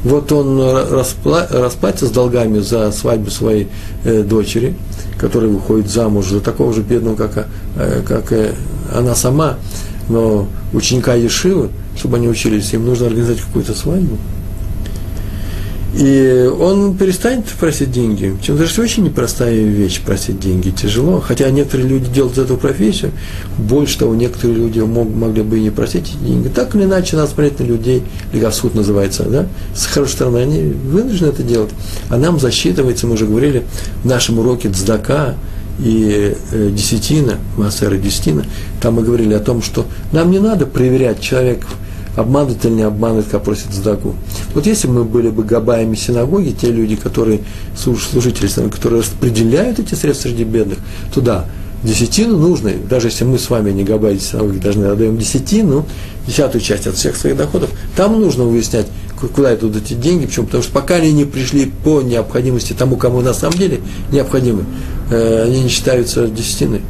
Вот он распла- расплатится с долгами за свадьбу своей э, дочери, которая выходит замуж за такого же бедного, как, э, как э, она сама, но ученика Ешивы, чтобы они учились, им нужно организовать какую-то свадьбу. И он перестанет просить деньги. Чем даже очень непростая вещь просить деньги, тяжело. Хотя некоторые люди делают эту профессию. Больше того, некоторые люди мог, могли бы и не просить эти деньги. Так или иначе, надо смотреть на людей, легавсуд называется, да? С хорошей стороны, они вынуждены это делать. А нам засчитывается, мы уже говорили в нашем уроке Цдака, и э, десятина, Массера десятина, там мы говорили о том, что нам не надо проверять человека, обманывает или не обманывает, как просит сдаку. Вот если мы были бы габаями синагоги, те люди, которые, служители, которые распределяют эти средства среди бедных, то да, десятину нужно, даже если мы с вами не габаи синагоги должны отдаем десятину, десятую часть от всех своих доходов, там нужно выяснять, куда идут эти деньги, почему? Потому что пока они не пришли по необходимости тому, кому на самом деле необходимы, э, они не считаются десятиной.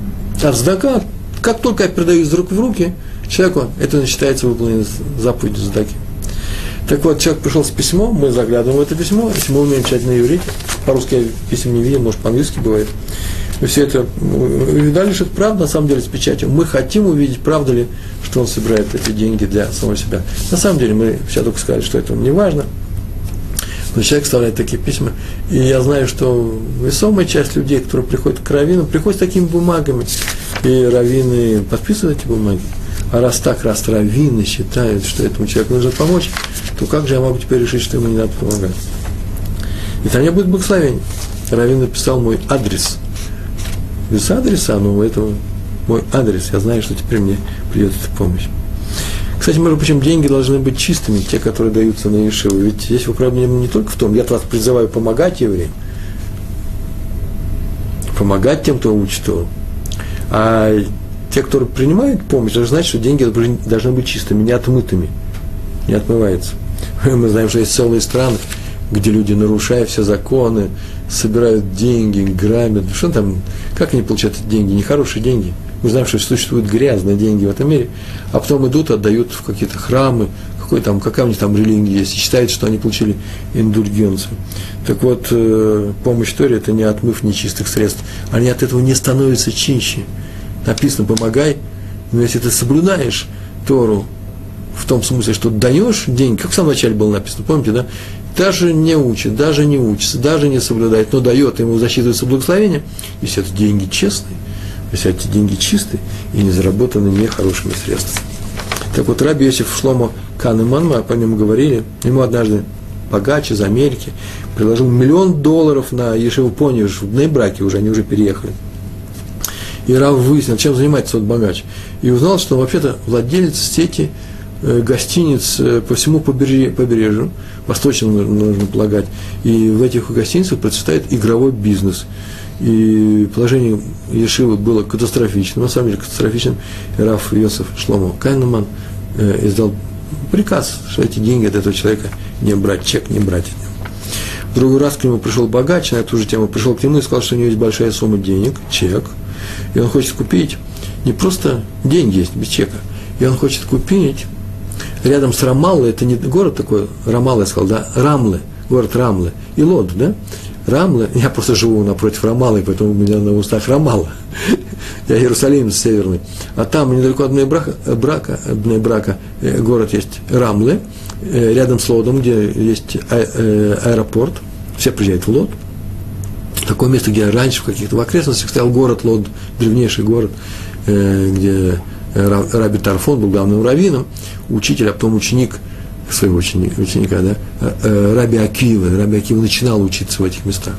А сдака, как только я передаю из рук в руки – человеку, это считается выполненной заповедью задаки. Так вот, человек пришел с письмом, мы заглядываем в это письмо, мы умеем читать на иврите, по-русски я писем не видел, может, по-английски бывает. Мы все это видали, что это правда, на самом деле, с печатью. Мы хотим увидеть, правда ли, что он собирает эти деньги для самого себя. На самом деле, мы сейчас только сказали, что это не важно, но человек вставляет такие письма. И я знаю, что весомая часть людей, которые приходят к раввину, приходят с такими бумагами. И раввины подписывают эти бумаги. А раз так, раз раввины считают, что этому человеку нужно помочь, то как же я могу теперь решить, что ему не надо помогать? И там будет благословения. Раввин написал мой адрес. Без адреса, но у этого мой адрес. Я знаю, что теперь мне придет эта помощь. Кстати, между прочим, деньги должны быть чистыми, те, которые даются на Ешиву. Ведь здесь проблема не только в том, я вас призываю помогать евреям, помогать тем, кто учит Тору, а те, кто принимают помощь, должны знать, что деньги должны быть чистыми, не отмытыми, не отмывается. Мы знаем, что есть целые страны, где люди, нарушая все законы, собирают деньги, грабят. Что там, как они получают эти деньги? Нехорошие деньги. Мы знаем, что существуют грязные деньги в этом мире, а потом идут, отдают в какие-то храмы, какой там, какая у них там религия есть, и считают, что они получили индульгенцию. Так вот, э, помощь Торе – это не отмыв нечистых средств. Они от этого не становятся чище написано «помогай», но если ты соблюдаешь Тору в том смысле, что даешь деньги, как в самом начале было написано, помните, да? Даже не учит, даже не учится, даже не соблюдает, но дает, ему засчитывается благословение, если это деньги честные, если эти деньги чистые и не заработаны нехорошими средствами. Так вот, Раби Йосиф Шломо Канеман, мы по нему говорили, ему однажды богач из Америки приложил миллион долларов на Ешеву Понию в Бнейбраке уже, они уже переехали – и Рав выяснил, чем занимается тот богач. И узнал, что вообще-то владелец сети э, гостиниц э, по всему побережью, побережью нужно полагать. И в этих гостиницах процветает игровой бизнес. И положение Ешивы было катастрофичным, на самом деле катастрофичным. Раф Йосиф Шломо Кайнеман э, издал приказ, что эти деньги от этого человека не брать, чек не брать В другой раз к нему пришел богач на эту же тему, пришел к нему и сказал, что у него есть большая сумма денег, чек – и он хочет купить не просто деньги есть без чека, и он хочет купить рядом с Рамаллой, это не город такой, Рамалла я сказал, да, Рамлы, город Рамлы, и Лод, да, Рамлы, я просто живу напротив Рамалы, поэтому у меня на устах Рамала, я Иерусалим северный, а там недалеко от брака, брака, брака э, город есть Рамлы, э, рядом с Лодом, где есть э, аэропорт, все приезжают в Лод, такое место, где раньше в каких-то в окрестностях стоял город Лод, древнейший город, э, где Раби Тарфон был главным раввином, учитель, а потом ученик своего ученика, ученика да, э, э, Раби Акива. Раби Акива начинал учиться в этих местах,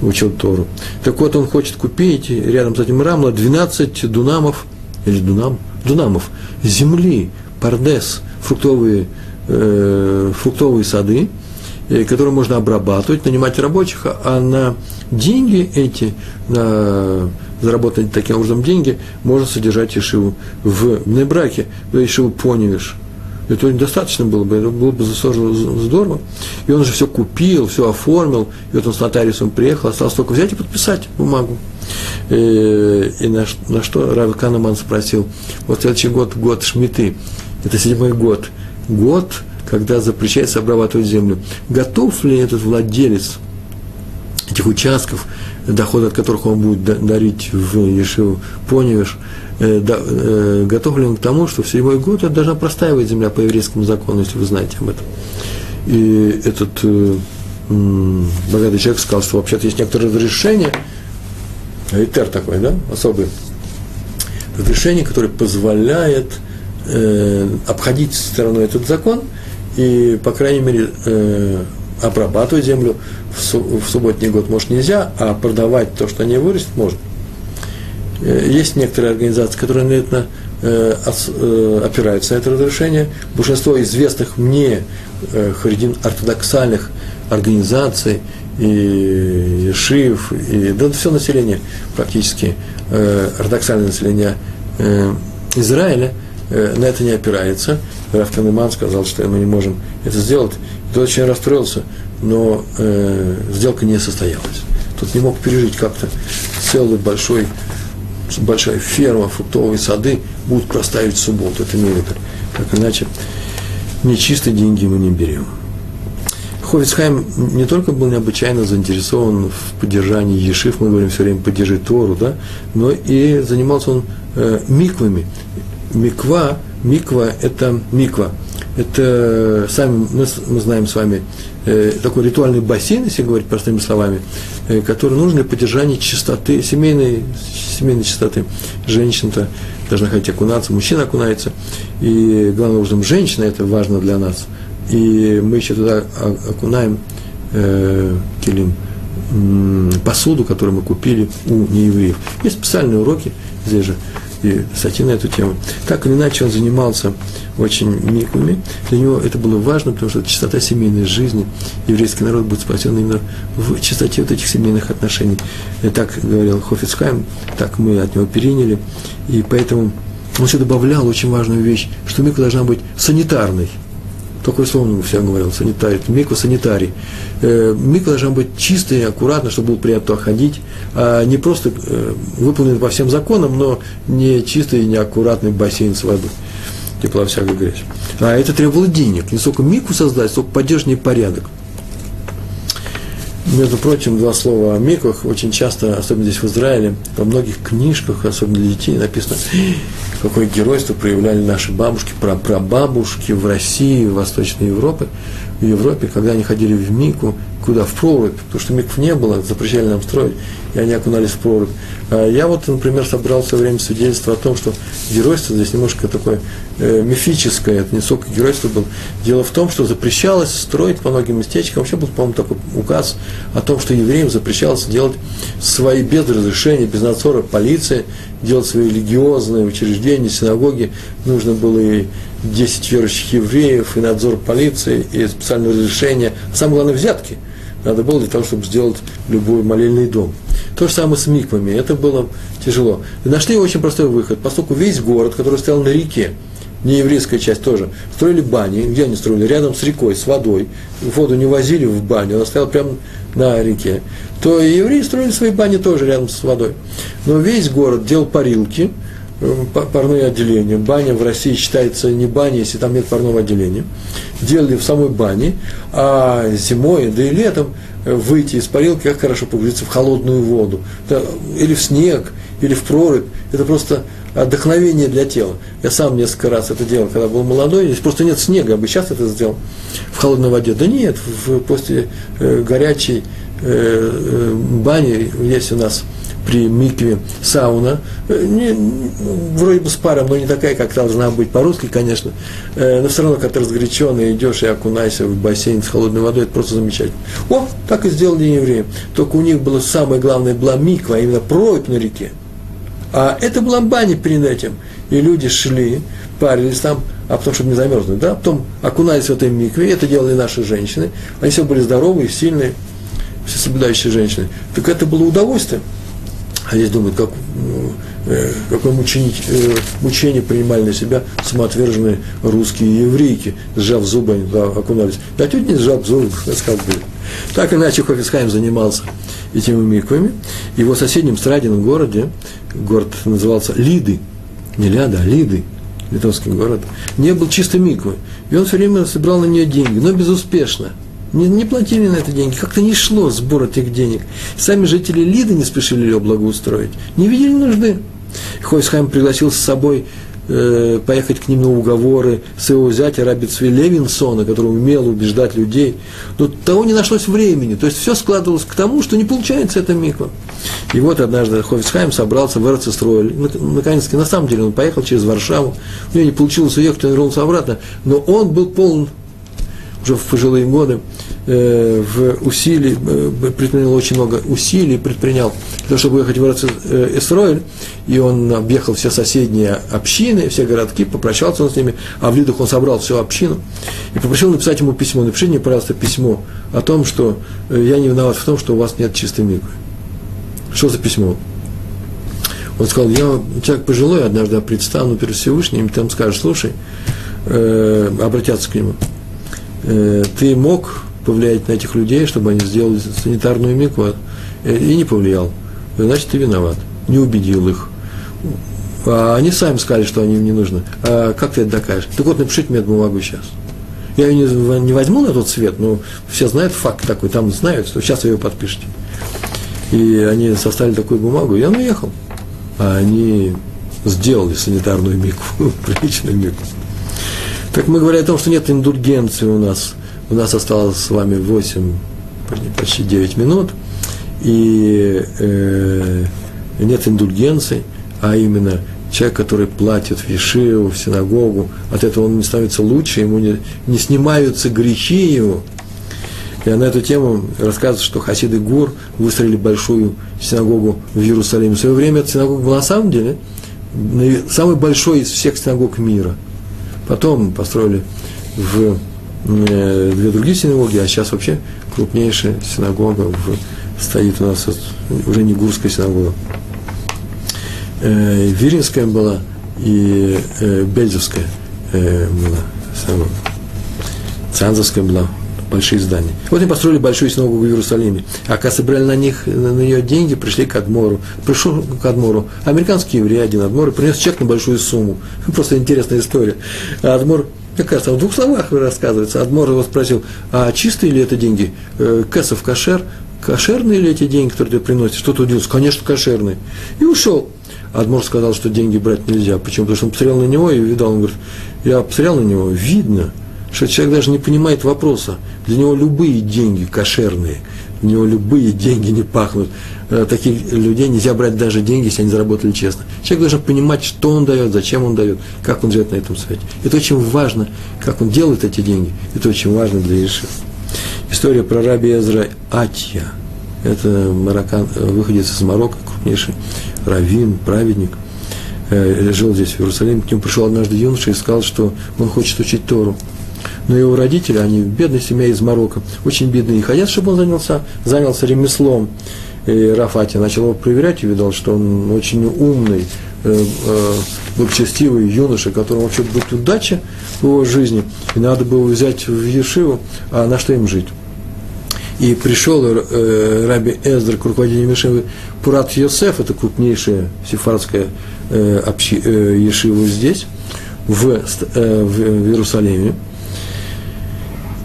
учил Тору. Так вот, он хочет купить рядом с этим Рамла 12 дунамов, или дунам, дунамов земли, пардес, фруктовые, э, фруктовые сады, Э, которые можно обрабатывать, нанимать рабочих, а на деньги эти, на заработанные таким образом деньги, можно содержать Ишиву в Небраке, Ишиву Поневиш. Это достаточно было бы, это было бы здорово. И он же все купил, все оформил, и вот он с нотариусом приехал, осталось только взять и подписать бумагу. И, э, и на, на что Рав Канеман спросил, вот следующий год, год Шмиты, это седьмой год, год когда запрещается обрабатывать землю. Готов ли этот владелец этих участков, доход от которых он будет дарить в Ешиву Поневиш, э, э, готов ли он к тому, что в седьмой год это должна простаивать земля по еврейскому закону, если вы знаете об этом. И этот э, богатый человек сказал, что вообще-то есть некоторые разрешения, Этер такой, да, особый, разрешение, которое позволяет э, обходить стороной этот закон и, по крайней мере, э, обрабатывать землю в, су, в субботний год, может, нельзя, а продавать то, что они вырастет, можно. Э, есть некоторые организации, которые на это э, опираются на это разрешение. Большинство известных мне э, харидин ортодоксальных организаций и Шив, и да, все население практически, ортодоксальное население Израиля на это не опирается. Раф Канеман сказал, что мы не можем это сделать. Тот очень расстроился, но э, сделка не состоялась. Тут не мог пережить как-то целый большой, большая ферма, фруктовые сады будут проставить в субботу. Это не это. Так иначе нечистые деньги мы не берем. Хофицхайм не только был необычайно заинтересован в поддержании Ешив, мы говорим все время «поддержи Тору», да, но и занимался он э, миквами. Миква, миква – это миква. Это, сами мы, мы знаем с вами, э, такой ритуальный бассейн, если говорить простыми словами, э, который нужен для поддержания чистоты, семейной, семейной чистоты. Женщина-то должна ходить окунаться, мужчина окунается. И главным образом женщина, это важно для нас – и мы еще туда окунаем э, килим, посуду, которую мы купили у неевреев. Есть специальные уроки, здесь же и статьи на эту тему. Так или иначе, он занимался очень миквами. Для него это было важно, потому что чистота семейной жизни, еврейский народ будет спасен именно в чистоте вот этих семейных отношений. И так говорил Хофицкайм, так мы от него переняли. И поэтому он еще добавлял очень важную вещь, что миква должна быть санитарной – такое слово он всем говорил, санитарий, санитарий. Э, миква должна быть чистой, аккуратно, чтобы было приятно ходить, а не просто э, выполнен по всем законам, но не чистый, не аккуратный бассейн с водой тепла всякой грязь. А это требовало денег. Не столько мику создать, столько поддержания порядок. Между прочим, два слова о миквах очень часто, особенно здесь в Израиле, во многих книжках, особенно для детей, написано, какое геройство проявляли наши бабушки, прабабушки в России, в Восточной Европе, в Европе, когда они ходили в Мику, куда? В прорубь, потому что микв не было, запрещали нам строить, и они окунались в прорубь. А я вот, например, собрал все время свидетельство о том, что геройство здесь немножко такое э, мифическое, это не сколько геройство было. Дело в том, что запрещалось строить по многим местечкам, вообще был, по-моему, такой указ о том, что евреям запрещалось делать свои без разрешения, без надзора полиции, делать свои религиозные учреждения, синагоги. Нужно было и 10 верующих евреев, и надзор полиции, и специальное разрешение, а самое главное, взятки – надо было для того, чтобы сделать любой молельный дом. То же самое с миквами, это было тяжело. И нашли очень простой выход, поскольку весь город, который стоял на реке, не еврейская часть тоже, строили бани, где они строили? Рядом с рекой, с водой. Воду не возили в баню, она стояла прямо на реке. То и евреи строили свои бани тоже рядом с водой. Но весь город делал парилки, э, парные отделения. Баня в России считается не баней, если там нет парного отделения делали в самой бане, а зимой, да и летом э, выйти из парилки, как хорошо погрузиться в холодную воду, или в снег, или в прорубь. Это просто отдохновение для тела. Я сам несколько раз это делал, когда был молодой, здесь просто нет снега, я бы сейчас это сделал в холодной воде. Да нет, в, после э, горячей э, э, бани есть у нас при микве сауна, э, не, вроде бы с паром, но не такая, как должна быть по-русски, конечно, э, но все равно, когда ты разгоряченный идешь и окунайся в бассейн с холодной водой, это просто замечательно. О, так и сделали евреи. Только у них было самое главное, была миква, а именно прорубь на реке. А это была баня перед этим. И люди шли, парились там, а потом, чтобы не замерзнуть, да, потом окунались в этой микве, это делали наши женщины, они все были здоровые, сильные, все соблюдающие женщины. Так это было удовольствие. А здесь думают, как, э, какое мучение, э, мучение принимали на себя самоотверженные русские еврейки, сжав зубы, они туда окунались. Да чуть не сжав зубы, как бы. Так иначе Хофисхайм занимался этими миквами. И в его соседнем Страдином городе, город назывался Лиды, не Ляда, а Лиды, литовский город, не был чисто миквы. И он все время собирал на нее деньги, но безуспешно. Не, не платили на это деньги, как-то не шло сбор этих денег. Сами жители Лиды не спешили ее благоустроить, не видели нужды. Хойсхайм пригласил с собой э, поехать к ним на уговоры своего зятя Рабицви Левинсона, который умел убеждать людей. Но того не нашлось времени. То есть все складывалось к тому, что не получается это миква. И вот однажды Хофицхайм собрался в Эрцестройль. Наконец-таки, на самом деле, он поехал через Варшаву. У него не получилось уехать, он вернулся обратно. Но он был полон уже в пожилые годы, э, в усилий, э, предпринял очень много усилий, предпринял для того, чтобы уехать в Исроиль, и он объехал все соседние общины, все городки, попрощался он с ними, а в Лидах он собрал всю общину и попросил написать ему письмо. Напишите мне, пожалуйста, письмо о том, что э, я не виноват в том, что у вас нет чистой миквы. Что за письмо? Он сказал, я человек пожилой, однажды предстану перед Всевышним, и там скажешь, слушай, э, обратятся к нему, э, ты мог повлиять на этих людей, чтобы они сделали санитарную микву, э, и не повлиял, значит, ты виноват, не убедил их. А они сами сказали, что они им не нужны. А как ты это докажешь? Так вот, напишите мне эту бумагу сейчас. Я ее не, не возьму на тот свет, но все знают факт такой, там знают, что сейчас вы ее подпишете. И они составили такую бумагу, и он уехал. А они сделали санитарную микву, приличную микву. Так мы говорим о том, что нет индульгенции у нас. У нас осталось с вами 8, почти 9 минут, и э, нет индульгенции, а именно человек, который платит в Ешиву, в синагогу, от этого он не становится лучше, ему не, не снимаются грехи его. И на эту тему рассказывают, что хасиды Гур выстроили большую синагогу в Иерусалиме. В свое время эта синагога была на самом деле самой большой из всех синагог мира – Потом построили в э, две другие синагоги, а сейчас вообще крупнейшая синагога в, стоит у нас уже не Гурская синагога. Э, Виринская была и э, Бельзовская э, была синагога. Цанзовская была, большие здания. Вот они построили большую синагогу в Иерусалиме. А когда собрали на них, на нее деньги, пришли к Адмору. Пришел к Адмору американский еврей, один Адмор, принес чек на большую сумму. Просто интересная история. А Адмор мне кажется, в двух словах рассказывается. Адмор его спросил, а чистые ли это деньги? Э, Кэсов кошер? Кошерные ли эти деньги, которые ты приносишь? Что-то удивился. Конечно, кошерные. И ушел. Адмор сказал, что деньги брать нельзя. Почему? Потому что он посмотрел на него и видал, он говорит, я посмотрел на него, видно, что человек даже не понимает вопроса. Для него любые деньги кошерные, для него любые деньги не пахнут. Э, таких людей нельзя брать даже деньги, если они заработали честно. Человек должен понимать, что он дает, зачем он дает, как он живет на этом свете. Это очень важно, как он делает эти деньги. Это очень важно для Иши. История про раби Эзра Атья. Это мароккан, э, выходец из Марокко, крупнейший раввин, праведник. Э, жил здесь, в Иерусалиме. К нему пришел однажды юноша и сказал, что он хочет учить Тору но его родители, они бедная семья из Марокко, очень бедные, и хотят, чтобы он занялся, занялся ремеслом. И Рафати начал его проверять и видел, что он очень умный, э, э, благочестивый юноша, которому вообще будет удача в его жизни, и надо было взять в Ешиву, а на что им жить? И пришел э, Раби Эздр к руководителю Ешивы Пурат Йосеф, это крупнейшая сефардская э, э, Ешива здесь, в, э, в Иерусалиме,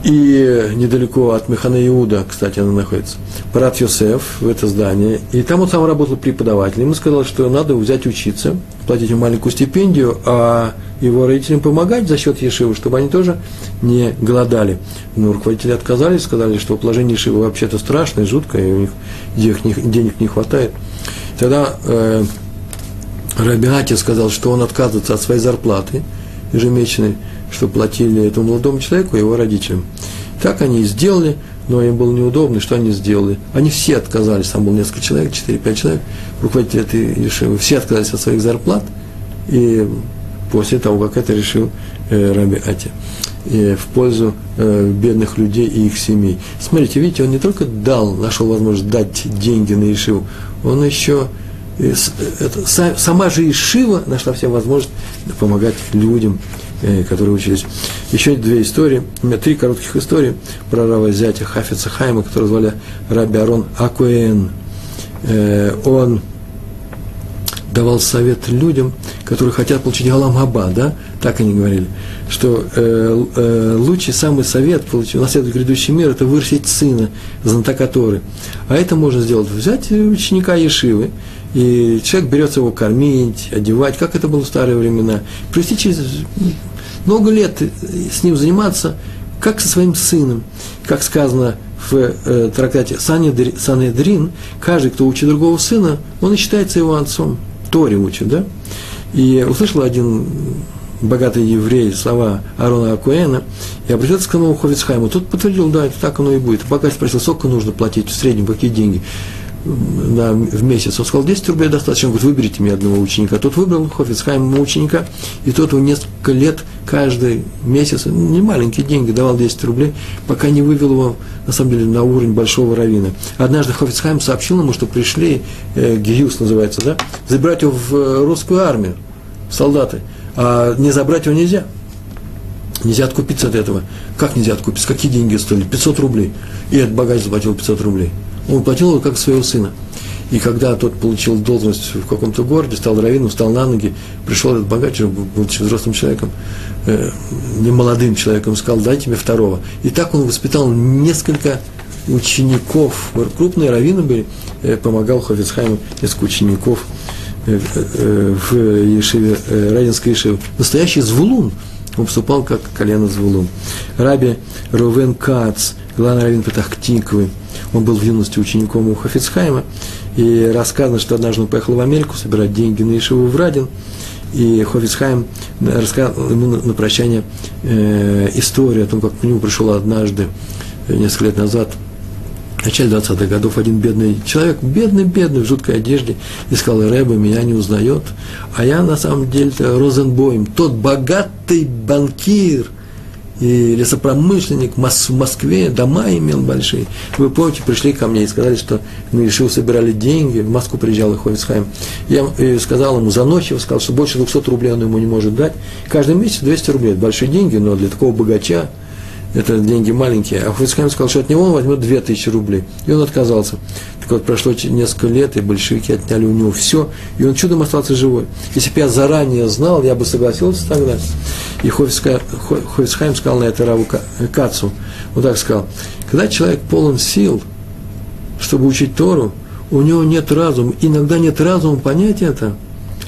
и недалеко от Механа Иуда, кстати, она находится, Парат Йосеф в это здание, и там он сам работал преподавателем, ему сказал, что надо взять учиться, платить ему маленькую стипендию, а его родителям помогать за счет Ешивы, чтобы они тоже не голодали. Но руководители отказались, сказали, что положение Ешивы вообще-то страшное, жуткое, и у них денег не, денег не хватает. Тогда э, Раби сказал, что он отказывается от своей зарплаты ежемесячной, что платили этому молодому человеку и его родителям. Так они и сделали, но им было неудобно, что они сделали? Они все отказались, там было несколько человек, 4-5 человек, руководители этой Ешивы, все отказались от своих зарплат, и после того, как это решил э, Раби Ати, э, в пользу э, бедных людей и их семей. Смотрите, видите, он не только дал, нашел возможность дать деньги на Ешиву, он еще э, это, сама же Ишива нашла все возможность помогать людям, Э, которые учились. Еще две истории, у меня три коротких истории про Рава зятя Хафица Хайма, который звали Раби Арон Акуэн. Э, он давал совет людям, которые хотят получить Галамгаба, да, так они говорили, что э, э, лучший самый совет получить, наследовать грядущий мир, это вырастить сына, знатока Торы. А это можно сделать, взять ученика Ешивы, и человек берется его кормить, одевать, как это было в старые времена, привести через много лет с ним заниматься, как со своим сыном, как сказано в э, трактате Санедрин, каждый, кто учит другого сына, он и считается его отцом. Торе учит, да? И услышал один богатый еврей слова Арона Акуэна и обратился к самому Ховицхайму. Тот подтвердил, да, это так оно и будет. Богатый спросил, сколько нужно платить в среднем, какие деньги на, в месяц. Он сказал, 10 рублей достаточно. Он говорит, выберите мне одного ученика. Тот выбрал Хофицхайм ученика, и тот его несколько лет, каждый месяц, не маленькие деньги, давал 10 рублей, пока не вывел его, на самом деле, на уровень большого равина. Однажды Хофицхайм сообщил ему, что пришли, э, Гиюс называется, да, забирать его в э, русскую армию, солдаты, а не забрать его нельзя. Нельзя откупиться от этого. Как нельзя откупиться? Какие деньги стоили? 500 рублей. И этот богач заплатил 500 рублей. Он платил его как своего сына. И когда тот получил должность в каком-то городе, стал раввином, встал на ноги, пришел этот богач, будучи взрослым человеком, э, не молодым человеком, сказал, дайте мне второго. И так он воспитал несколько учеников, крупные раввины были, э, помогал Хофицхайму несколько учеников э, э, в Ешиве, э, Равинской Ешиве. Настоящий звулун, он поступал как колено звулун. Раби Рувен Кац, главный раввин Петахтиквы, он был в юности учеником у Хафицхайма, и рассказано, что однажды он поехал в Америку собирать деньги на Ишиву в Радин, и Хофицхайм рассказал ему на, прощание э, историю о том, как к нему пришел однажды, э, несколько лет назад, в начале 20-х годов, один бедный человек, бедный-бедный, в жуткой одежде, и сказал, Рэба меня не узнает, а я на самом деле Розенбойм, тот богатый банкир – и лесопромышленник в Москве, дома имел большие. Вы помните, пришли ко мне и сказали, что мы решил собирали деньги, в Москву приезжал и Ховицхайм. Я сказал ему, заносчиво сказал, что больше 200 рублей он ему не может дать. Каждый месяц 200 рублей, большие деньги, но для такого богача – это деньги маленькие. А Хуцхайм сказал, что от него он возьмет 2000 рублей. И он отказался. Так вот, прошло несколько лет, и большевики отняли у него все, и он чудом остался живой. Если бы я заранее знал, я бы согласился тогда. И Хофицхайм сказал на это Раву Кацу, он так сказал, когда человек полон сил, чтобы учить Тору, у него нет разума, иногда нет разума понять это,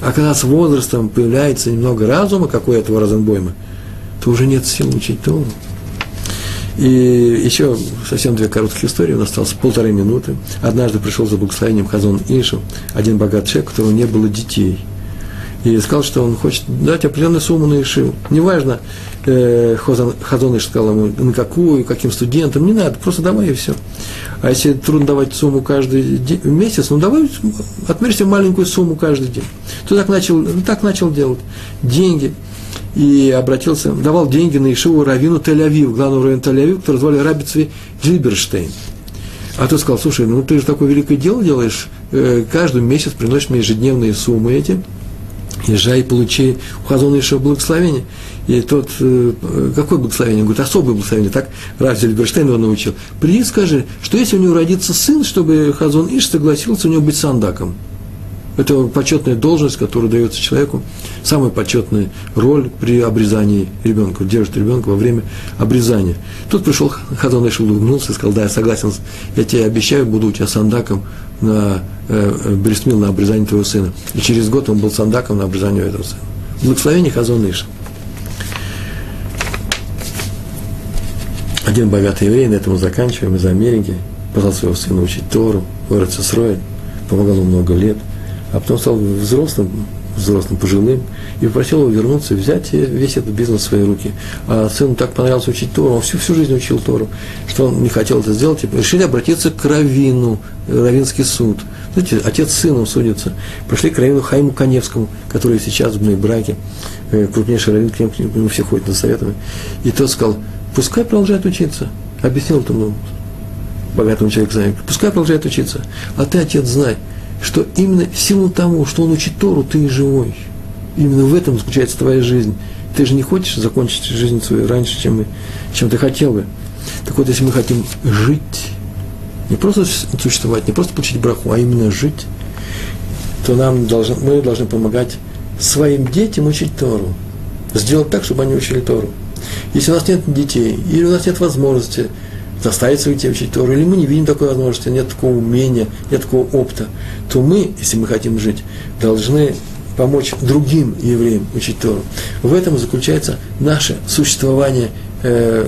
а когда с возрастом появляется немного разума, как у этого Розенбойма, то уже нет сил учить Тору. И еще совсем две коротких истории, у нас осталось полторы минуты. Однажды пришел за благословением Хазон Ишу, один богатый человек, у которого не было детей. И сказал, что он хочет дать определенную сумму на Ишиву. Неважно, э, Хазон Иш сказал ему, на какую, каким студентам, не надо, просто давай и все. А если трудно давать сумму каждый день, месяц, ну давай отмерься маленькую сумму каждый день. То так начал, так начал делать. Деньги – и обратился, давал деньги на Ишиву Равину Тель-Авив, главного раввина Тель-Авив, который звали Рабицви Джильберштейн. А тот сказал, слушай, ну ты же такое великое дело делаешь, э, каждый месяц приносишь мне ежедневные суммы эти, езжай и получи у Хазона Ишива благословение. И тот, э, какое благословение? Он говорит, особое благословение. Так Раф Зельберштейн его научил. Приди, скажи, что если у него родится сын, чтобы Хазон Иш согласился у него быть сандаком. Это почетная должность, которая дается человеку, самая почетная роль при обрезании ребенка, держит ребенка во время обрезания. Тут пришел Хазан Эш улыбнулся и сказал, да, я согласен, я тебе обещаю, буду у тебя сандаком на э, Брисмил на обрезание твоего сына. И через год он был сандаком на обрезание этого сына. Благословение Хазон Иша. Один богатый еврей, на этом мы заканчиваем, из Америки, позвал своего сына учить Тору, город Сесроид, помогал ему много лет – а потом стал взрослым, взрослым, пожилым, и попросил его вернуться, взять весь этот бизнес в свои руки. А сыну так понравилось учить Тору, он всю, всю жизнь учил Тору, что он не хотел это сделать, и решили обратиться к Равину, Равинский суд. Знаете, отец с сыном судится. Пришли к Равину Хайму Коневскому, который сейчас в браке, э, крупнейший Равин, к нему все ходят на советами. И тот сказал, пускай продолжает учиться. Объяснил этому богатому человеку, пускай продолжает учиться. А ты, отец, знай, что именно в силу того, что он учит Тору, ты и живой. Именно в этом заключается твоя жизнь. Ты же не хочешь закончить жизнь свою раньше, чем, чем ты хотел бы. Так вот, если мы хотим жить, не просто существовать, не просто получить браху, а именно жить, то нам должны, мы должны помогать своим детям учить Тору. Сделать так, чтобы они учили Тору. Если у нас нет детей, или у нас нет возможности заставить своих детей учить Тору, или мы не видим такой возможности, нет такого умения, нет такого опыта, то мы, если мы хотим жить, должны помочь другим евреям учить Тору. В этом заключается наше существование э,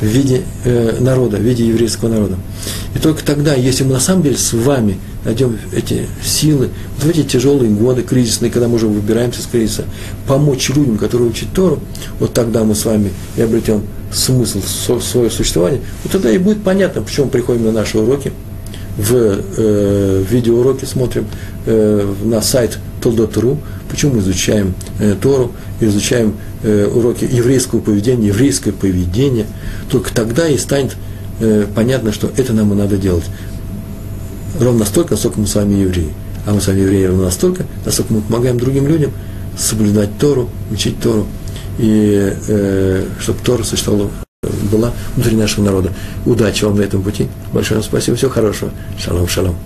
в виде э, народа, в виде еврейского народа. И только тогда, если мы на самом деле с вами найдем эти силы, вот в эти тяжелые годы, кризисные, когда мы уже выбираемся из кризиса, помочь людям, которые учат Тору, вот тогда мы с вами и обретем смысл в свое существование, вот тогда и будет понятно, почему мы приходим на наши уроки, в э, видеоуроки смотрим э, на сайт Толдот.ру, почему мы изучаем э, Тору, изучаем э, уроки еврейского поведения, еврейское поведение, только тогда и станет э, понятно, что это нам и надо делать. Ровно настолько, насколько мы с вами евреи. А мы с вами евреи ровно настолько, насколько мы помогаем другим людям соблюдать Тору, учить Тору, и э, чтобы Тора существовала, была внутри нашего народа. Удачи вам на этом пути. Большое вам спасибо. Всего хорошего. Шалом, шалом.